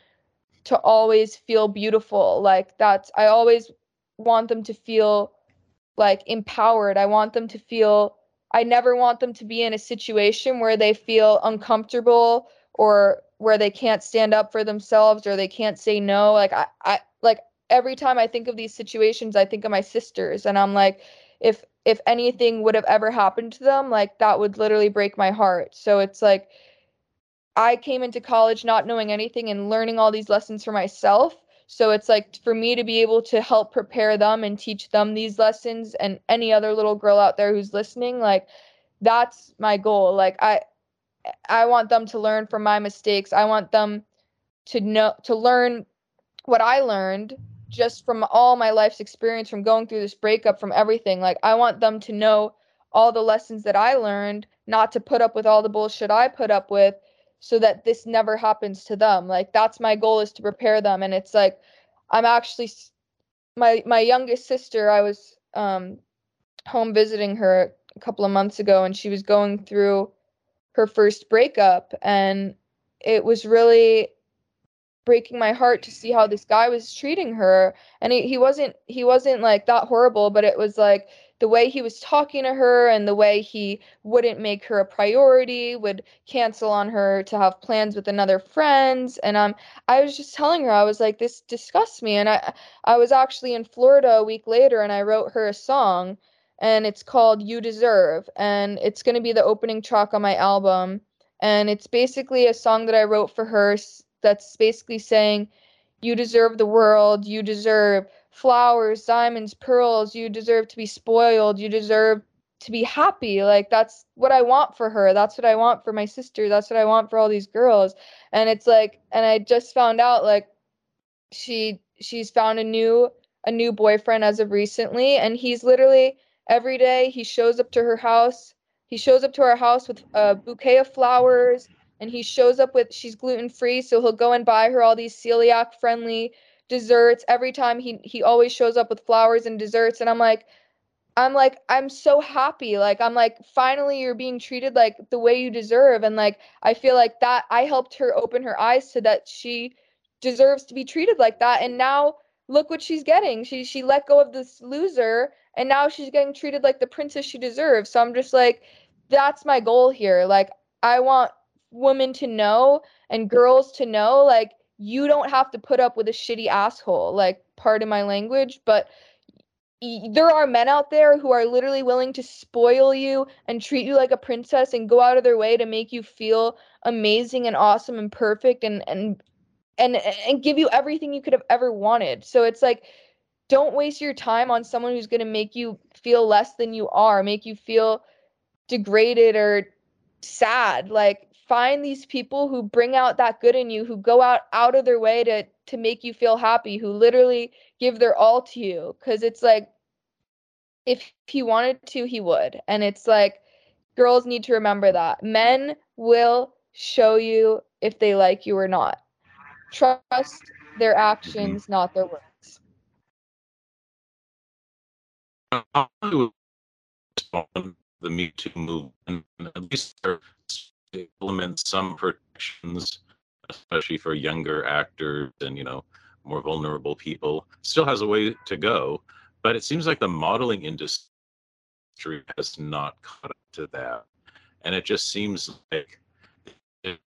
to always feel beautiful. Like that's I always want them to feel like empowered. I want them to feel I never want them to be in a situation where they feel uncomfortable or where they can't stand up for themselves or they can't say no like I, I like every time i think of these situations i think of my sisters and i'm like if if anything would have ever happened to them like that would literally break my heart. So it's like i came into college not knowing anything and learning all these lessons for myself. So it's like for me to be able to help prepare them and teach them these lessons and any other little girl out there who's listening like that's my goal. Like i I want them to learn from my mistakes. I want them to know to learn what I learned just from all my life's experience from going through this breakup from everything. Like I want them to know all the lessons that I learned, not to put up with all the bullshit I put up with so that this never happens to them. Like that's my goal is to prepare them and it's like I'm actually my my youngest sister, I was um home visiting her a couple of months ago and she was going through her first breakup and it was really breaking my heart to see how this guy was treating her. And he, he wasn't he wasn't like that horrible but it was like the way he was talking to her and the way he wouldn't make her a priority would cancel on her to have plans with another friends and um I was just telling her I was like this disgusts me. And I I was actually in Florida a week later and I wrote her a song and it's called You Deserve, and it's going to be the opening track on my album. And it's basically a song that I wrote for her that's basically saying, You deserve the world, you deserve flowers, diamonds, pearls, you deserve to be spoiled, you deserve to be happy. Like, that's what I want for her. That's what I want for my sister. That's what I want for all these girls. And it's like, and I just found out, like, she she's found a new a new boyfriend as of recently and he's literally every day he shows up to her house. He shows up to our house with a bouquet of flowers and he shows up with she's gluten free so he'll go and buy her all these celiac friendly desserts every time he he always shows up with flowers and desserts and i'm like i'm like i'm so happy. Like i'm like finally you're being treated like the way you deserve and like i feel like that i helped her open her eyes to that she deserves to be treated like that and now look what she's getting. She she let go of this loser and now she's getting treated like the princess she deserves. So I'm just like, that's my goal here. Like, I want women to know and girls to know, like, you don't have to put up with a shitty asshole. Like, pardon my language, but there are men out there who are literally willing to spoil you and treat you like a princess and go out of their way to make you feel amazing and awesome and perfect and and and and give you everything you could have ever wanted. So it's like don't waste your time on someone who's going to make you feel less than you are, make you feel degraded or sad. Like find these people who bring out that good in you, who go out out of their way to to make you feel happy, who literally give their all to you cuz it's like if he wanted to, he would. And it's like girls need to remember that. Men will show you if they like you or not. Trust their actions, not their words. The Me Too movement, at least to implement some protections, especially for younger actors and you know more vulnerable people. Still has a way to go, but it seems like the modeling industry has not caught up to that, and it just seems like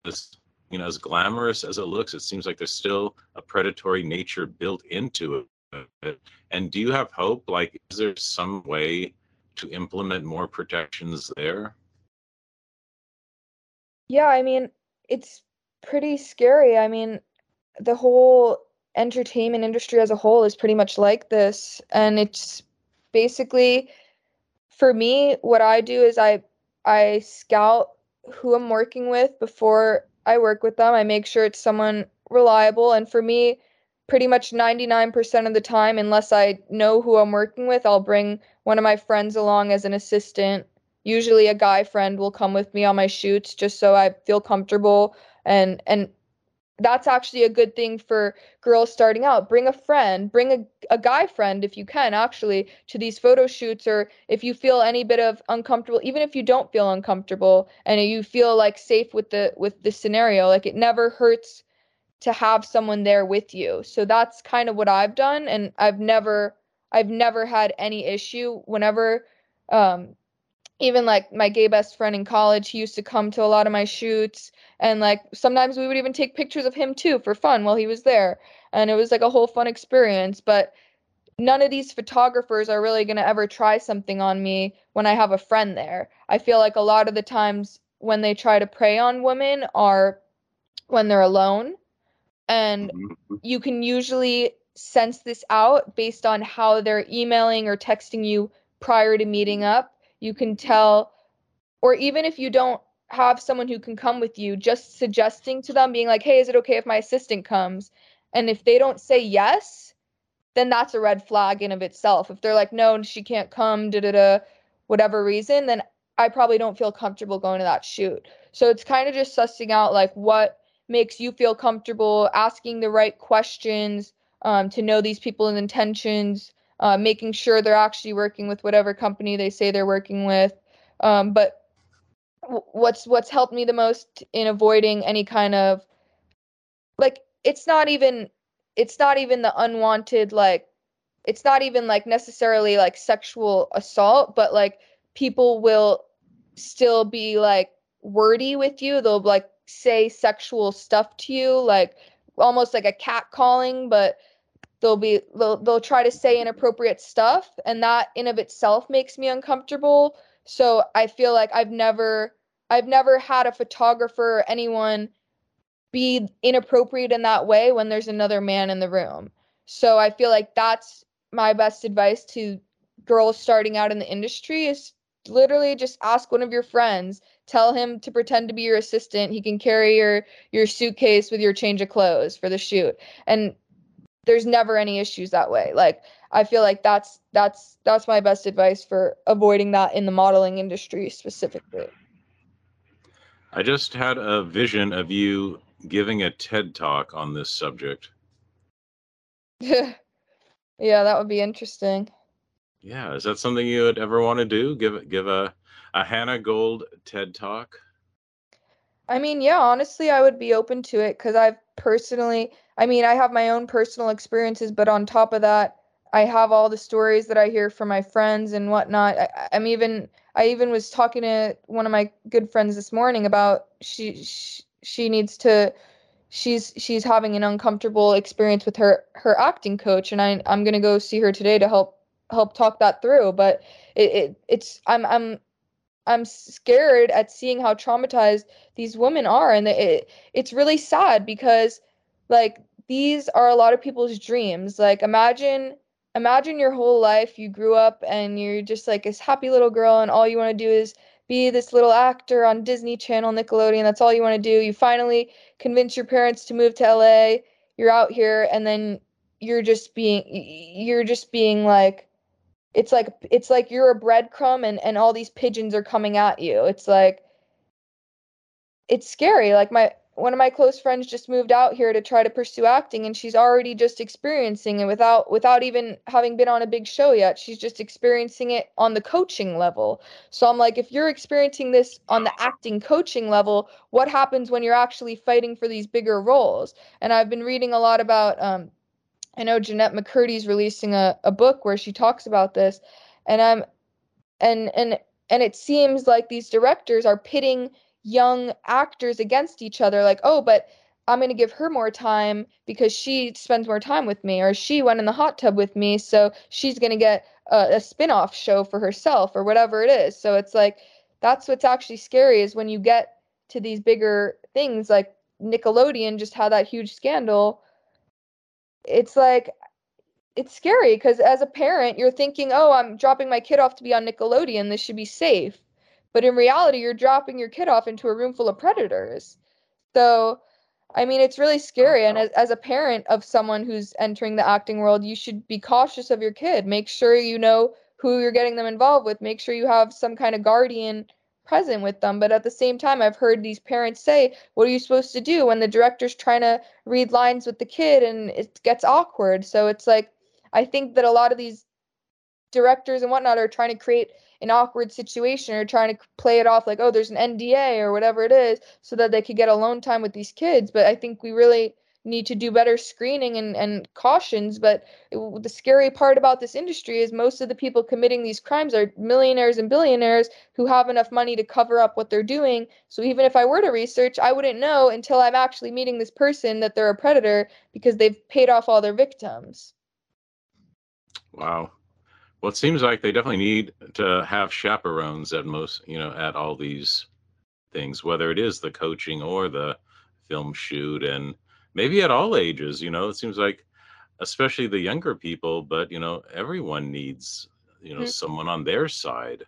this you know as glamorous as it looks it seems like there's still a predatory nature built into it and do you have hope? Like, is there some way to implement more protections there? Yeah, I mean, it's pretty scary. I mean, the whole entertainment industry as a whole is pretty much like this, and it's basically for me what I do is I I scout who I'm working with before I work with them. I make sure it's someone reliable and for me pretty much 99% of the time unless I know who I'm working with, I'll bring one of my friends along as an assistant. Usually a guy friend will come with me on my shoots just so I feel comfortable and and that's actually a good thing for girls starting out. Bring a friend, bring a, a guy friend if you can, actually, to these photo shoots, or if you feel any bit of uncomfortable, even if you don't feel uncomfortable and you feel like safe with the with the scenario, like it never hurts to have someone there with you. So that's kind of what I've done, and I've never I've never had any issue whenever um even like my gay best friend in college, he used to come to a lot of my shoots and like sometimes we would even take pictures of him too for fun while he was there. And it was like a whole fun experience, but none of these photographers are really going to ever try something on me when I have a friend there. I feel like a lot of the times when they try to prey on women are when they're alone. And mm-hmm. you can usually sense this out based on how they're emailing or texting you prior to meeting up. You can tell or even if you don't have someone who can come with you just suggesting to them being like hey is it okay if my assistant comes? And if they don't say yes then that's a red flag in of itself. If they're like no she can't come da da da whatever reason then i probably don't feel comfortable going to that shoot. So it's kind of just sussing out like what makes you feel comfortable asking the right questions um, to know these people's intentions uh, making sure they're actually working with whatever company they say they're working with. Um, but w- what's what's helped me the most in avoiding any kind of like it's not even it's not even the unwanted like it's not even like necessarily like sexual assault, but like people will still be like wordy with you. They'll like say sexual stuff to you, like almost like a cat calling, but they'll be they'll, they'll try to say inappropriate stuff and that in of itself makes me uncomfortable. So i feel like i've never i've never had a photographer or anyone be inappropriate in that way when there's another man in the room. So i feel like that's my best advice to girls starting out in the industry is literally just ask one of your friends tell him to pretend to be your assistant. He can carry your your suitcase with your change of clothes for the shoot. And there's never any issues that way. Like i feel like that's that's that's my best advice for avoiding that in the modeling industry specifically. I just had a vision of you giving a ted talk on this subject. [laughs] Yeah that would be interesting. Yeah is that something you would ever want to do? Give give a a hannah gold ted talk i mean yeah honestly i would be open to it because i've personally I mean, I have my own personal experiences, but on top of that, I have all the stories that I hear from my friends and whatnot. I, am even I even was talking to one of my good friends this morning about she she, she needs to she's she's having an uncomfortable experience with her her acting coach and I I'm going to go see her today to help help talk that through but it, it it's I'm I'm I'm scared at seeing how traumatized these women are and it it's really sad because like these are a lot of people's dreams. Like imagine imagine your whole life you grew up and you're just like this happy little girl and all you want to do is be this little actor on Disney Channel, Nickelodeon. That's all you want to do. You finally convince your parents to move to LA. You're out here and then you're just being you're just being like it's like it's like you're a breadcrumb and and all these pigeons are coming at you. It's like it's scary. Like my one of my close friends just moved out here to try to pursue acting and she's already just experiencing it without without even having been on a big show yet she's just experiencing it on the coaching level so i'm like if you're experiencing this on the acting coaching level what happens when you're actually fighting for these bigger roles and i've been reading a lot about um i know Jennette mccurdy's releasing a, a book where she talks about this and i'm and and and it seems like these directors are pitting young actors against each other like oh but i'm to give her more time because she spends more time with me or she went in the hot tub with me so she's to get a, a spin-off show for herself or whatever it is. So it's like that's what's actually scary is when you get to these bigger things like nickelodeon just had that huge scandal it's like it's scary because as a parent, you're thinking, oh, I'm dropping my kid off to be on Nickelodeon. This should be safe. But in reality, you're dropping your kid off into a room full of predators. So, I mean, it's really scary. And as, as a parent of someone who's entering the acting world, you should be cautious of your kid. Make sure you know who you're getting them involved with. Make sure you have some kind of guardian present with them. But at the same time, I've heard these parents say, What are you supposed to do when the director's trying to read lines with the kid and it gets awkward? So it's like, I think that a lot of these directors and whatnot are trying to create an awkward situation or trying to play it off like, oh, there's an NDA or whatever it is, so that they could get alone time with these kids. But I think we really need to do better screening and, and cautions. But it, the scary part about this industry is most of the people committing these crimes are millionaires and billionaires who have enough money to cover up what they're doing. So even if I were to research, I wouldn't know until I'm actually meeting this person that they're a predator because they've paid off all their victims. Wow. Well, it seems like they definitely need to have chaperones at most, you know, at all these things, whether it is the coaching or the film shoot, and maybe at all ages. You know, it seems like, especially the younger people, but you know, everyone needs, you know, mm-hmm. someone on their side.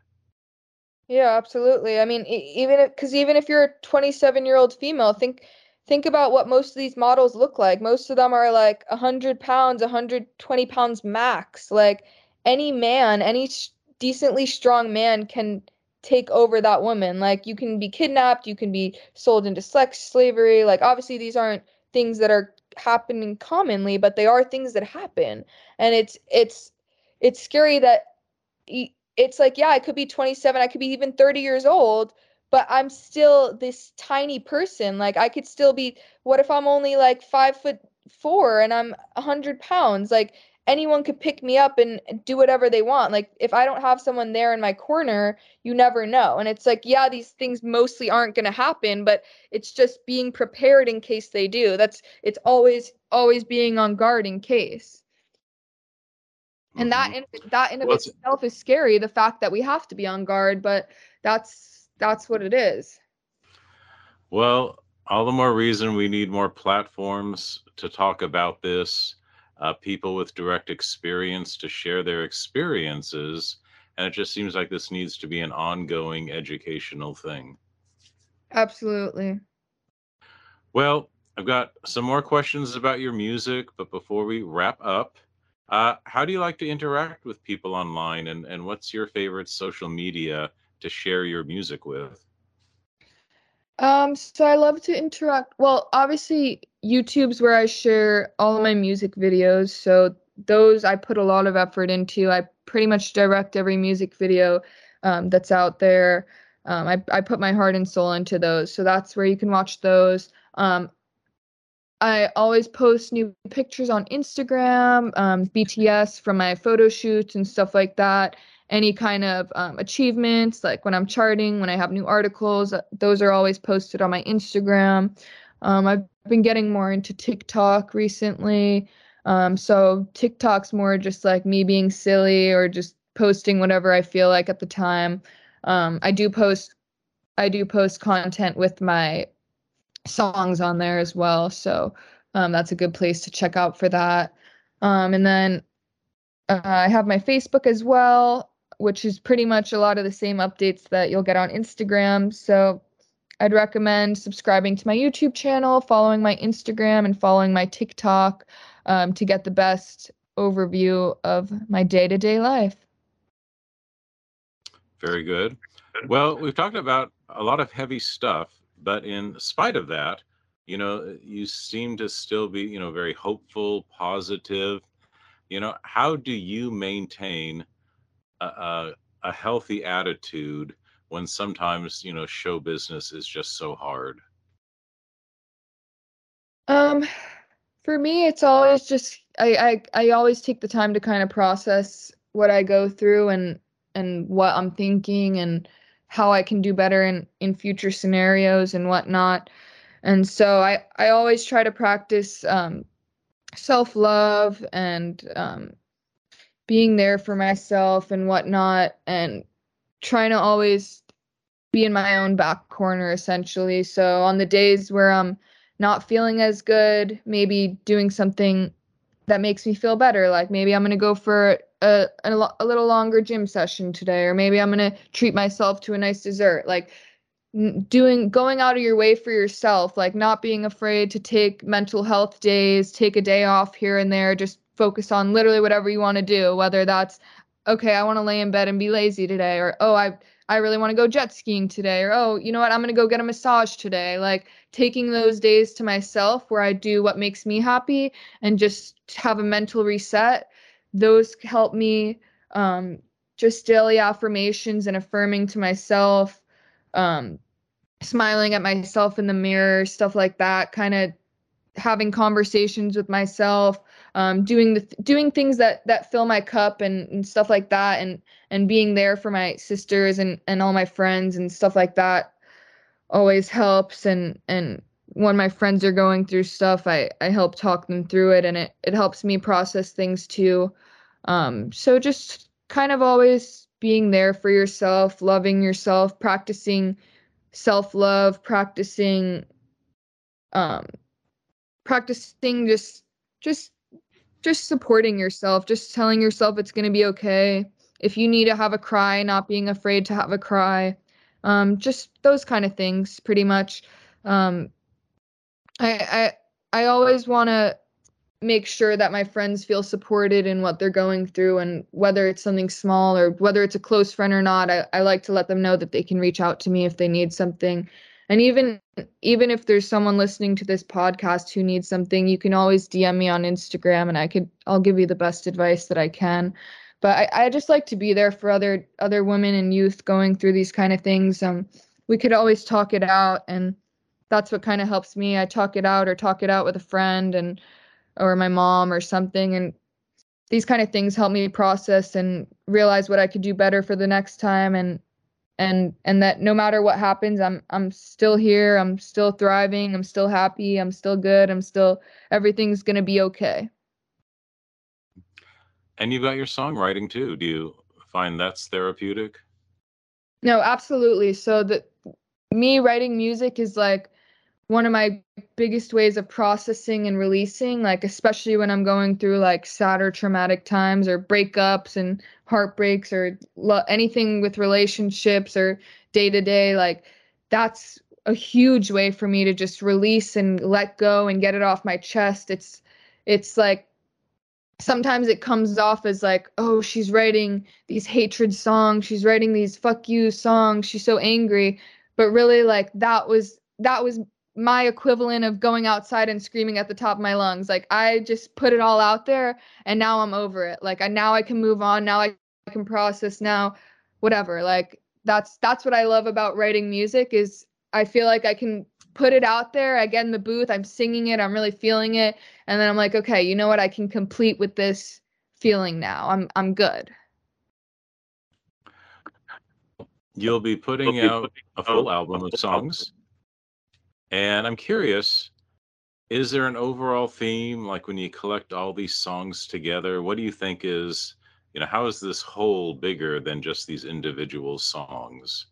Yeah, absolutely. I mean, even if, because even if you're a 27 year old female, think think about what most of these models look like. Most of them are like 100 pounds, 120 pounds max. Like any man, any sh- decently strong man can take over that woman. Like you can be kidnapped, you can be sold into sex slavery. Like obviously these aren't things that are happening commonly, but they are things that happen. And it's it's it's scary that it's like yeah, I could be 27, I could be even 30 years old, but I'm still this tiny person. Like I could still be. What if I'm only like five foot four and I'm a hundred pounds? Like anyone could pick me up and do whatever they want. Like if I don't have someone there in my corner, you never know. And it's like, yeah, these things mostly aren't going to happen, but it's just being prepared in case they do. That's it's always always being on guard in case. And that mm-hmm. in, that in of itself is scary. The fact that we have to be on guard, but that's that's what it is. Well, all the more reason we need more platforms to talk about this, uh, people with direct experience to share their experiences. And it just seems like this needs to be an ongoing educational thing. Absolutely. Well, I've got some more questions about your music, but before we wrap up, uh, how do you like to interact with people online and, and what's your favorite social media to share your music with? Um, so I love to interact. Well, obviously YouTube's where I share all of my music videos. So those I put a lot of effort into. I pretty much direct every music video um, that's out there. Um, I, I put my heart and soul into those. So that's where you can watch those. Um, I always post new pictures on Instagram, um, BTS from my photo shoots and stuff like that any kind of um, achievements, like when I'm charting, when I have new articles, uh, those are always posted on my Instagram. Um, I've been getting more into TikTok recently. Um, so TikTok's more just like me being silly or just posting whatever I feel like at the time. Um, I do post, I do post content with my songs on there as well. So um, that's a good place to check out for that. Um, and then uh, I have my Facebook as well which is pretty much a lot of the same updates that you'll get on Instagram. So I'd recommend subscribing to my YouTube channel, following my Instagram, and following my TikTok um, to get the best overview of my day to day life. Very good. Well, we've talked about a lot of heavy stuff, but in spite of that, you know, you seem to still be, you know, very hopeful, positive. You know, how do you maintain a, a, healthy attitude when sometimes you know show business is just so hard. Um for me it's always just I, I i always take the time to kind of process what i go through and and what i'm thinking and how i can do better in in future scenarios and whatnot. And so i i always try to practice um self love and um being there for myself and whatnot and trying to always be in my own back corner essentially. So on the days where I'm not feeling as good, maybe doing something that makes me feel better. Like maybe I'm going to go for a, a, a, little longer gym session today, or maybe I'm going to treat myself to a nice dessert. Like doing, going out of your way for yourself, like not being afraid to take mental health days, take a day off here and there, just focus on literally whatever you want to do, whether that's, okay, I want to lay in bed and be lazy today, or, oh, I, I really want to go jet skiing today, or oh, you know what, I'm going to go get a massage today. Like taking those days to myself where I do what makes me happy and just have a mental reset, those help me um, just daily affirmations and affirming to myself, um, smiling at myself in the mirror, stuff like that, kind of having conversations with myself um, doing the doing things that that fill my cup and, and stuff like that and and being there for my sisters and and all my friends and stuff like that always helps. And and when my friends are going through stuff i i help talk them through it and it it helps me process things too. Um so just kind of always being there for yourself loving yourself practicing self-love practicing um practicing just just just supporting yourself, just telling yourself it's going to be okay. If you need to have a cry, not being afraid to have a cry. Um, just those kind of things, pretty much. Um, I I I always want to make sure that my friends feel supported in what they're going through, and whether it's something small or whether it's a close friend or not, I, I like to let them know that they can reach out to me if they need something and even even if there's someone listening to this podcast who needs something you can always dm me on instagram and i could i'll give you the best advice that i can. But I, I just like to be there for other other women and youth going through these kind of things. Um we could always talk it out and that's what kind of helps me. I talk it out or talk it out with a friend and or my mom or something and these kind of things help me process and realize what i could do better for the next time and and and that no matter what happens i'm i'm still here i'm still thriving i'm still happy i'm still good i'm still everything's going to be okay. And you've got your songwriting too. Do you find that's therapeutic? No absolutely. So that me writing music is like one of my biggest ways of processing and releasing like especially when i'm going through like sad or traumatic times or breakups and heartbreaks or lo- anything with relationships or day to day like that's a huge way for me to just release and let go and get it off my chest. It's it's like sometimes it comes off as like oh she's writing these hatred songs. She's writing these fuck you songs. She's so angry. But really like that was that was my equivalent of going outside and screaming at the top of my lungs. Like I just put it all out there and now I'm over it. Like I now I can move on. Now I can process now whatever. Like that's that's what I love about writing music is I feel like I can put it out there. I get in the booth, I'm singing it, I'm really feeling it, and then I'm like, okay, you know what? I can complete with this feeling now. I'm I'm good. You'll be putting out a full album of songs and I'm curious, is there an overall theme? Like when you collect all these songs together, what do you think is, you know, how is this whole bigger than just these individual songs?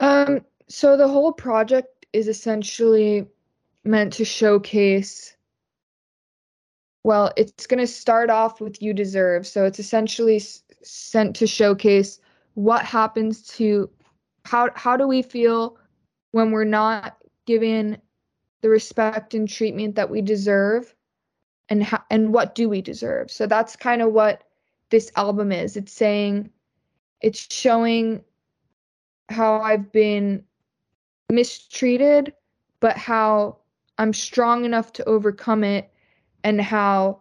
Um, so the whole project is essentially meant to showcase well, it's going to start off with You Deserve. So it's essentially s- sent to showcase what happens to how how do we feel when we're not given the respect and treatment that we deserve and how, and what do we deserve? So that's kind of what this album is. It's saying it's showing how i've been mistreated but how i'm strong enough to overcome it and how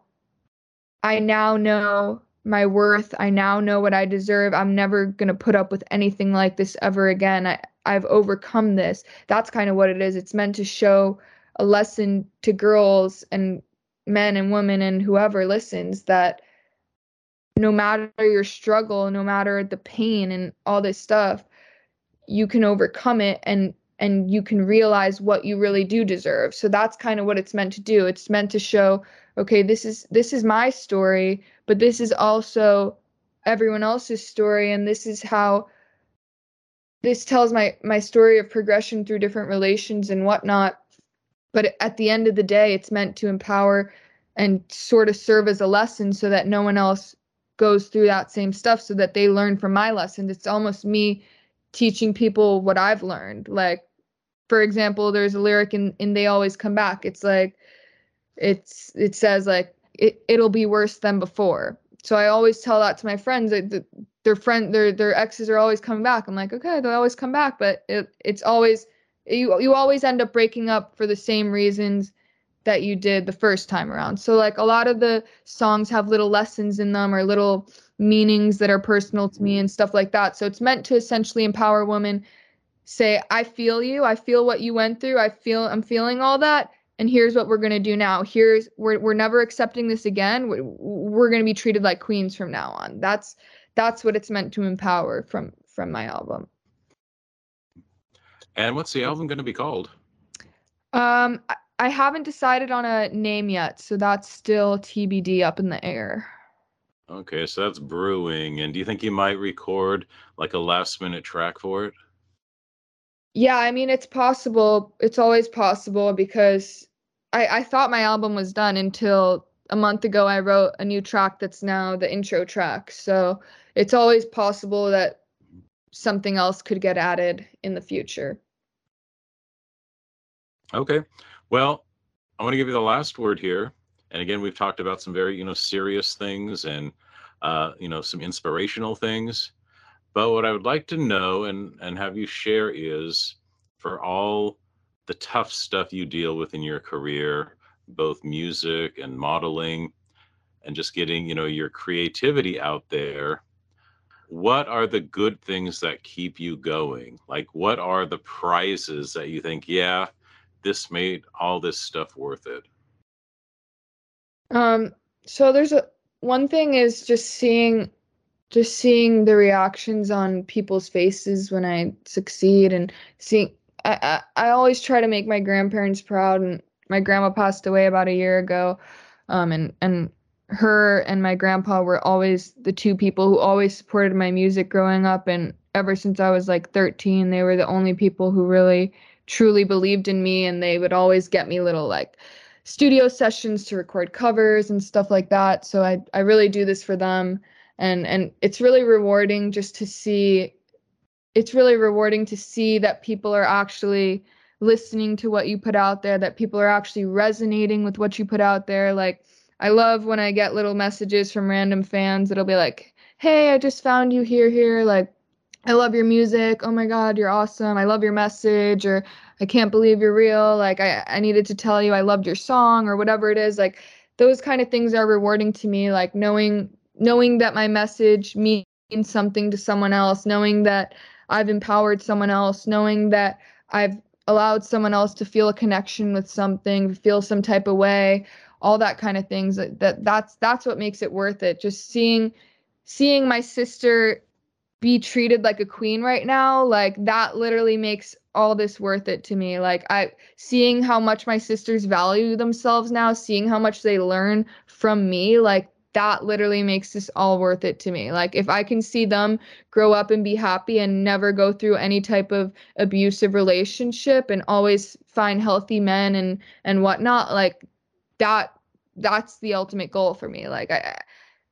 i now know my worth. I now know what i deserve. I'm never going to put up with anything like this ever again. I I've overcome this. That's kind of what it is. It's meant to show a lesson to girls and men and women and whoever listens that no matter your struggle, no matter the pain and all this stuff, you can overcome it and and you can realize what you really do deserve. So that's kind of what it's meant to do. It's meant to show, okay, this is this is my story, but this is also everyone else's story and this is how this tells my my story of progression through different relations and whatnot but at the end of the day it's meant to empower and sort of serve as a lesson so that no one else goes through that same stuff so that they learn from my lesson It's almost me teaching people what I've learned. Like, for example, there's a lyric in, in They Always Come Back. It's like, it's, it says like, it, it'll be worse than before. So I always tell that to my friends that their friend, their, their exes are always coming back. I'm like, okay, they'll always come back, but it, it's always, you, you always end up breaking up for the same reasons that you did the first time around. So like a lot of the songs have little lessons in them or little meanings that are personal to me and stuff like that. So it's meant to essentially empower women say I feel you, I feel what you went through, I feel I'm feeling all that and here's what we're going to do now. Here's we're we're never accepting this again. We're, we're going to be treated like queens from now on. That's that's what it's meant to empower from from my album. And what's the album going to be called? Um I haven't decided on a name yet, so that's still TBD up in the air. Okay, so that's brewing. And do you think you might record like a last minute track for it? Yeah, I mean, it's possible. It's always possible because I, I thought my album was done until a month ago. I wrote a new track that's now the intro track. So it's always possible that something else could get added in the future. Okay. Well, I want to give you the last word here. And again, we've talked about some very, you know, serious things and, uh, you know, some inspirational things. But what I would like to know and and have you share is for all the tough stuff you deal with in your career, both music and modeling, and just getting, you know, your creativity out there. What are the good things that keep you going? Like, what are the prizes that you think, yeah, this made all this stuff worth it? Um, so there's a one thing is just seeing just seeing the reactions on people's faces when I succeed and seeing I, I, I always try to make my grandparents proud and my grandma passed away about a year ago. Um and and her and my grandpa were always the two people who always supported my music growing up and ever since I was like 13 they were the only people who really truly believed in me and they would always get me little like studio sessions to record covers and stuff like that. So i i really do this for them and and it's really rewarding just to see it's really rewarding to see that people are actually listening to what you put out there that people are actually resonating with what you put out there. Like i love when i get little messages from random fans that'll be like hey i just found you here here like I love your music. Oh my God, you're awesome. I love your message. Or I can't believe you're real. Like, I, I needed to tell you I loved your song or whatever it is. Like, those kind of things are rewarding to me. Like, knowing knowing that my message means something to someone else, knowing that I've empowered someone else, knowing that I've allowed someone else to feel a connection with something, feel some type of way, all that kind of things. That, that that's that's what makes it worth it. Just seeing seeing my sister be treated like a queen right now like that literally makes all this worth it to me like i seeing how much my sisters value themselves now seeing how much they learn from me like that literally makes this all worth it to me like if i can see them grow up and be happy and never go through any type of abusive relationship and always find healthy men and and whatnot like that that's the ultimate goal for me like i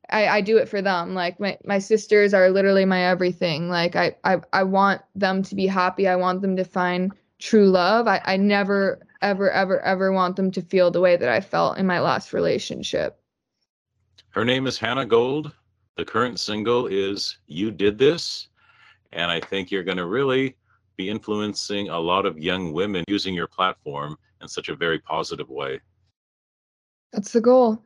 I, I do it for them. Like my, my sisters are literally my everything. Like I, I, I want them to be happy. I want them to find true love. I, I never, ever, ever, ever want them to feel the way that I felt in my last relationship. Her name is Hannah Gold. The current single is You Did This. And I think you're going to really be influencing a lot of young women using your platform in such a very positive way. That's the goal.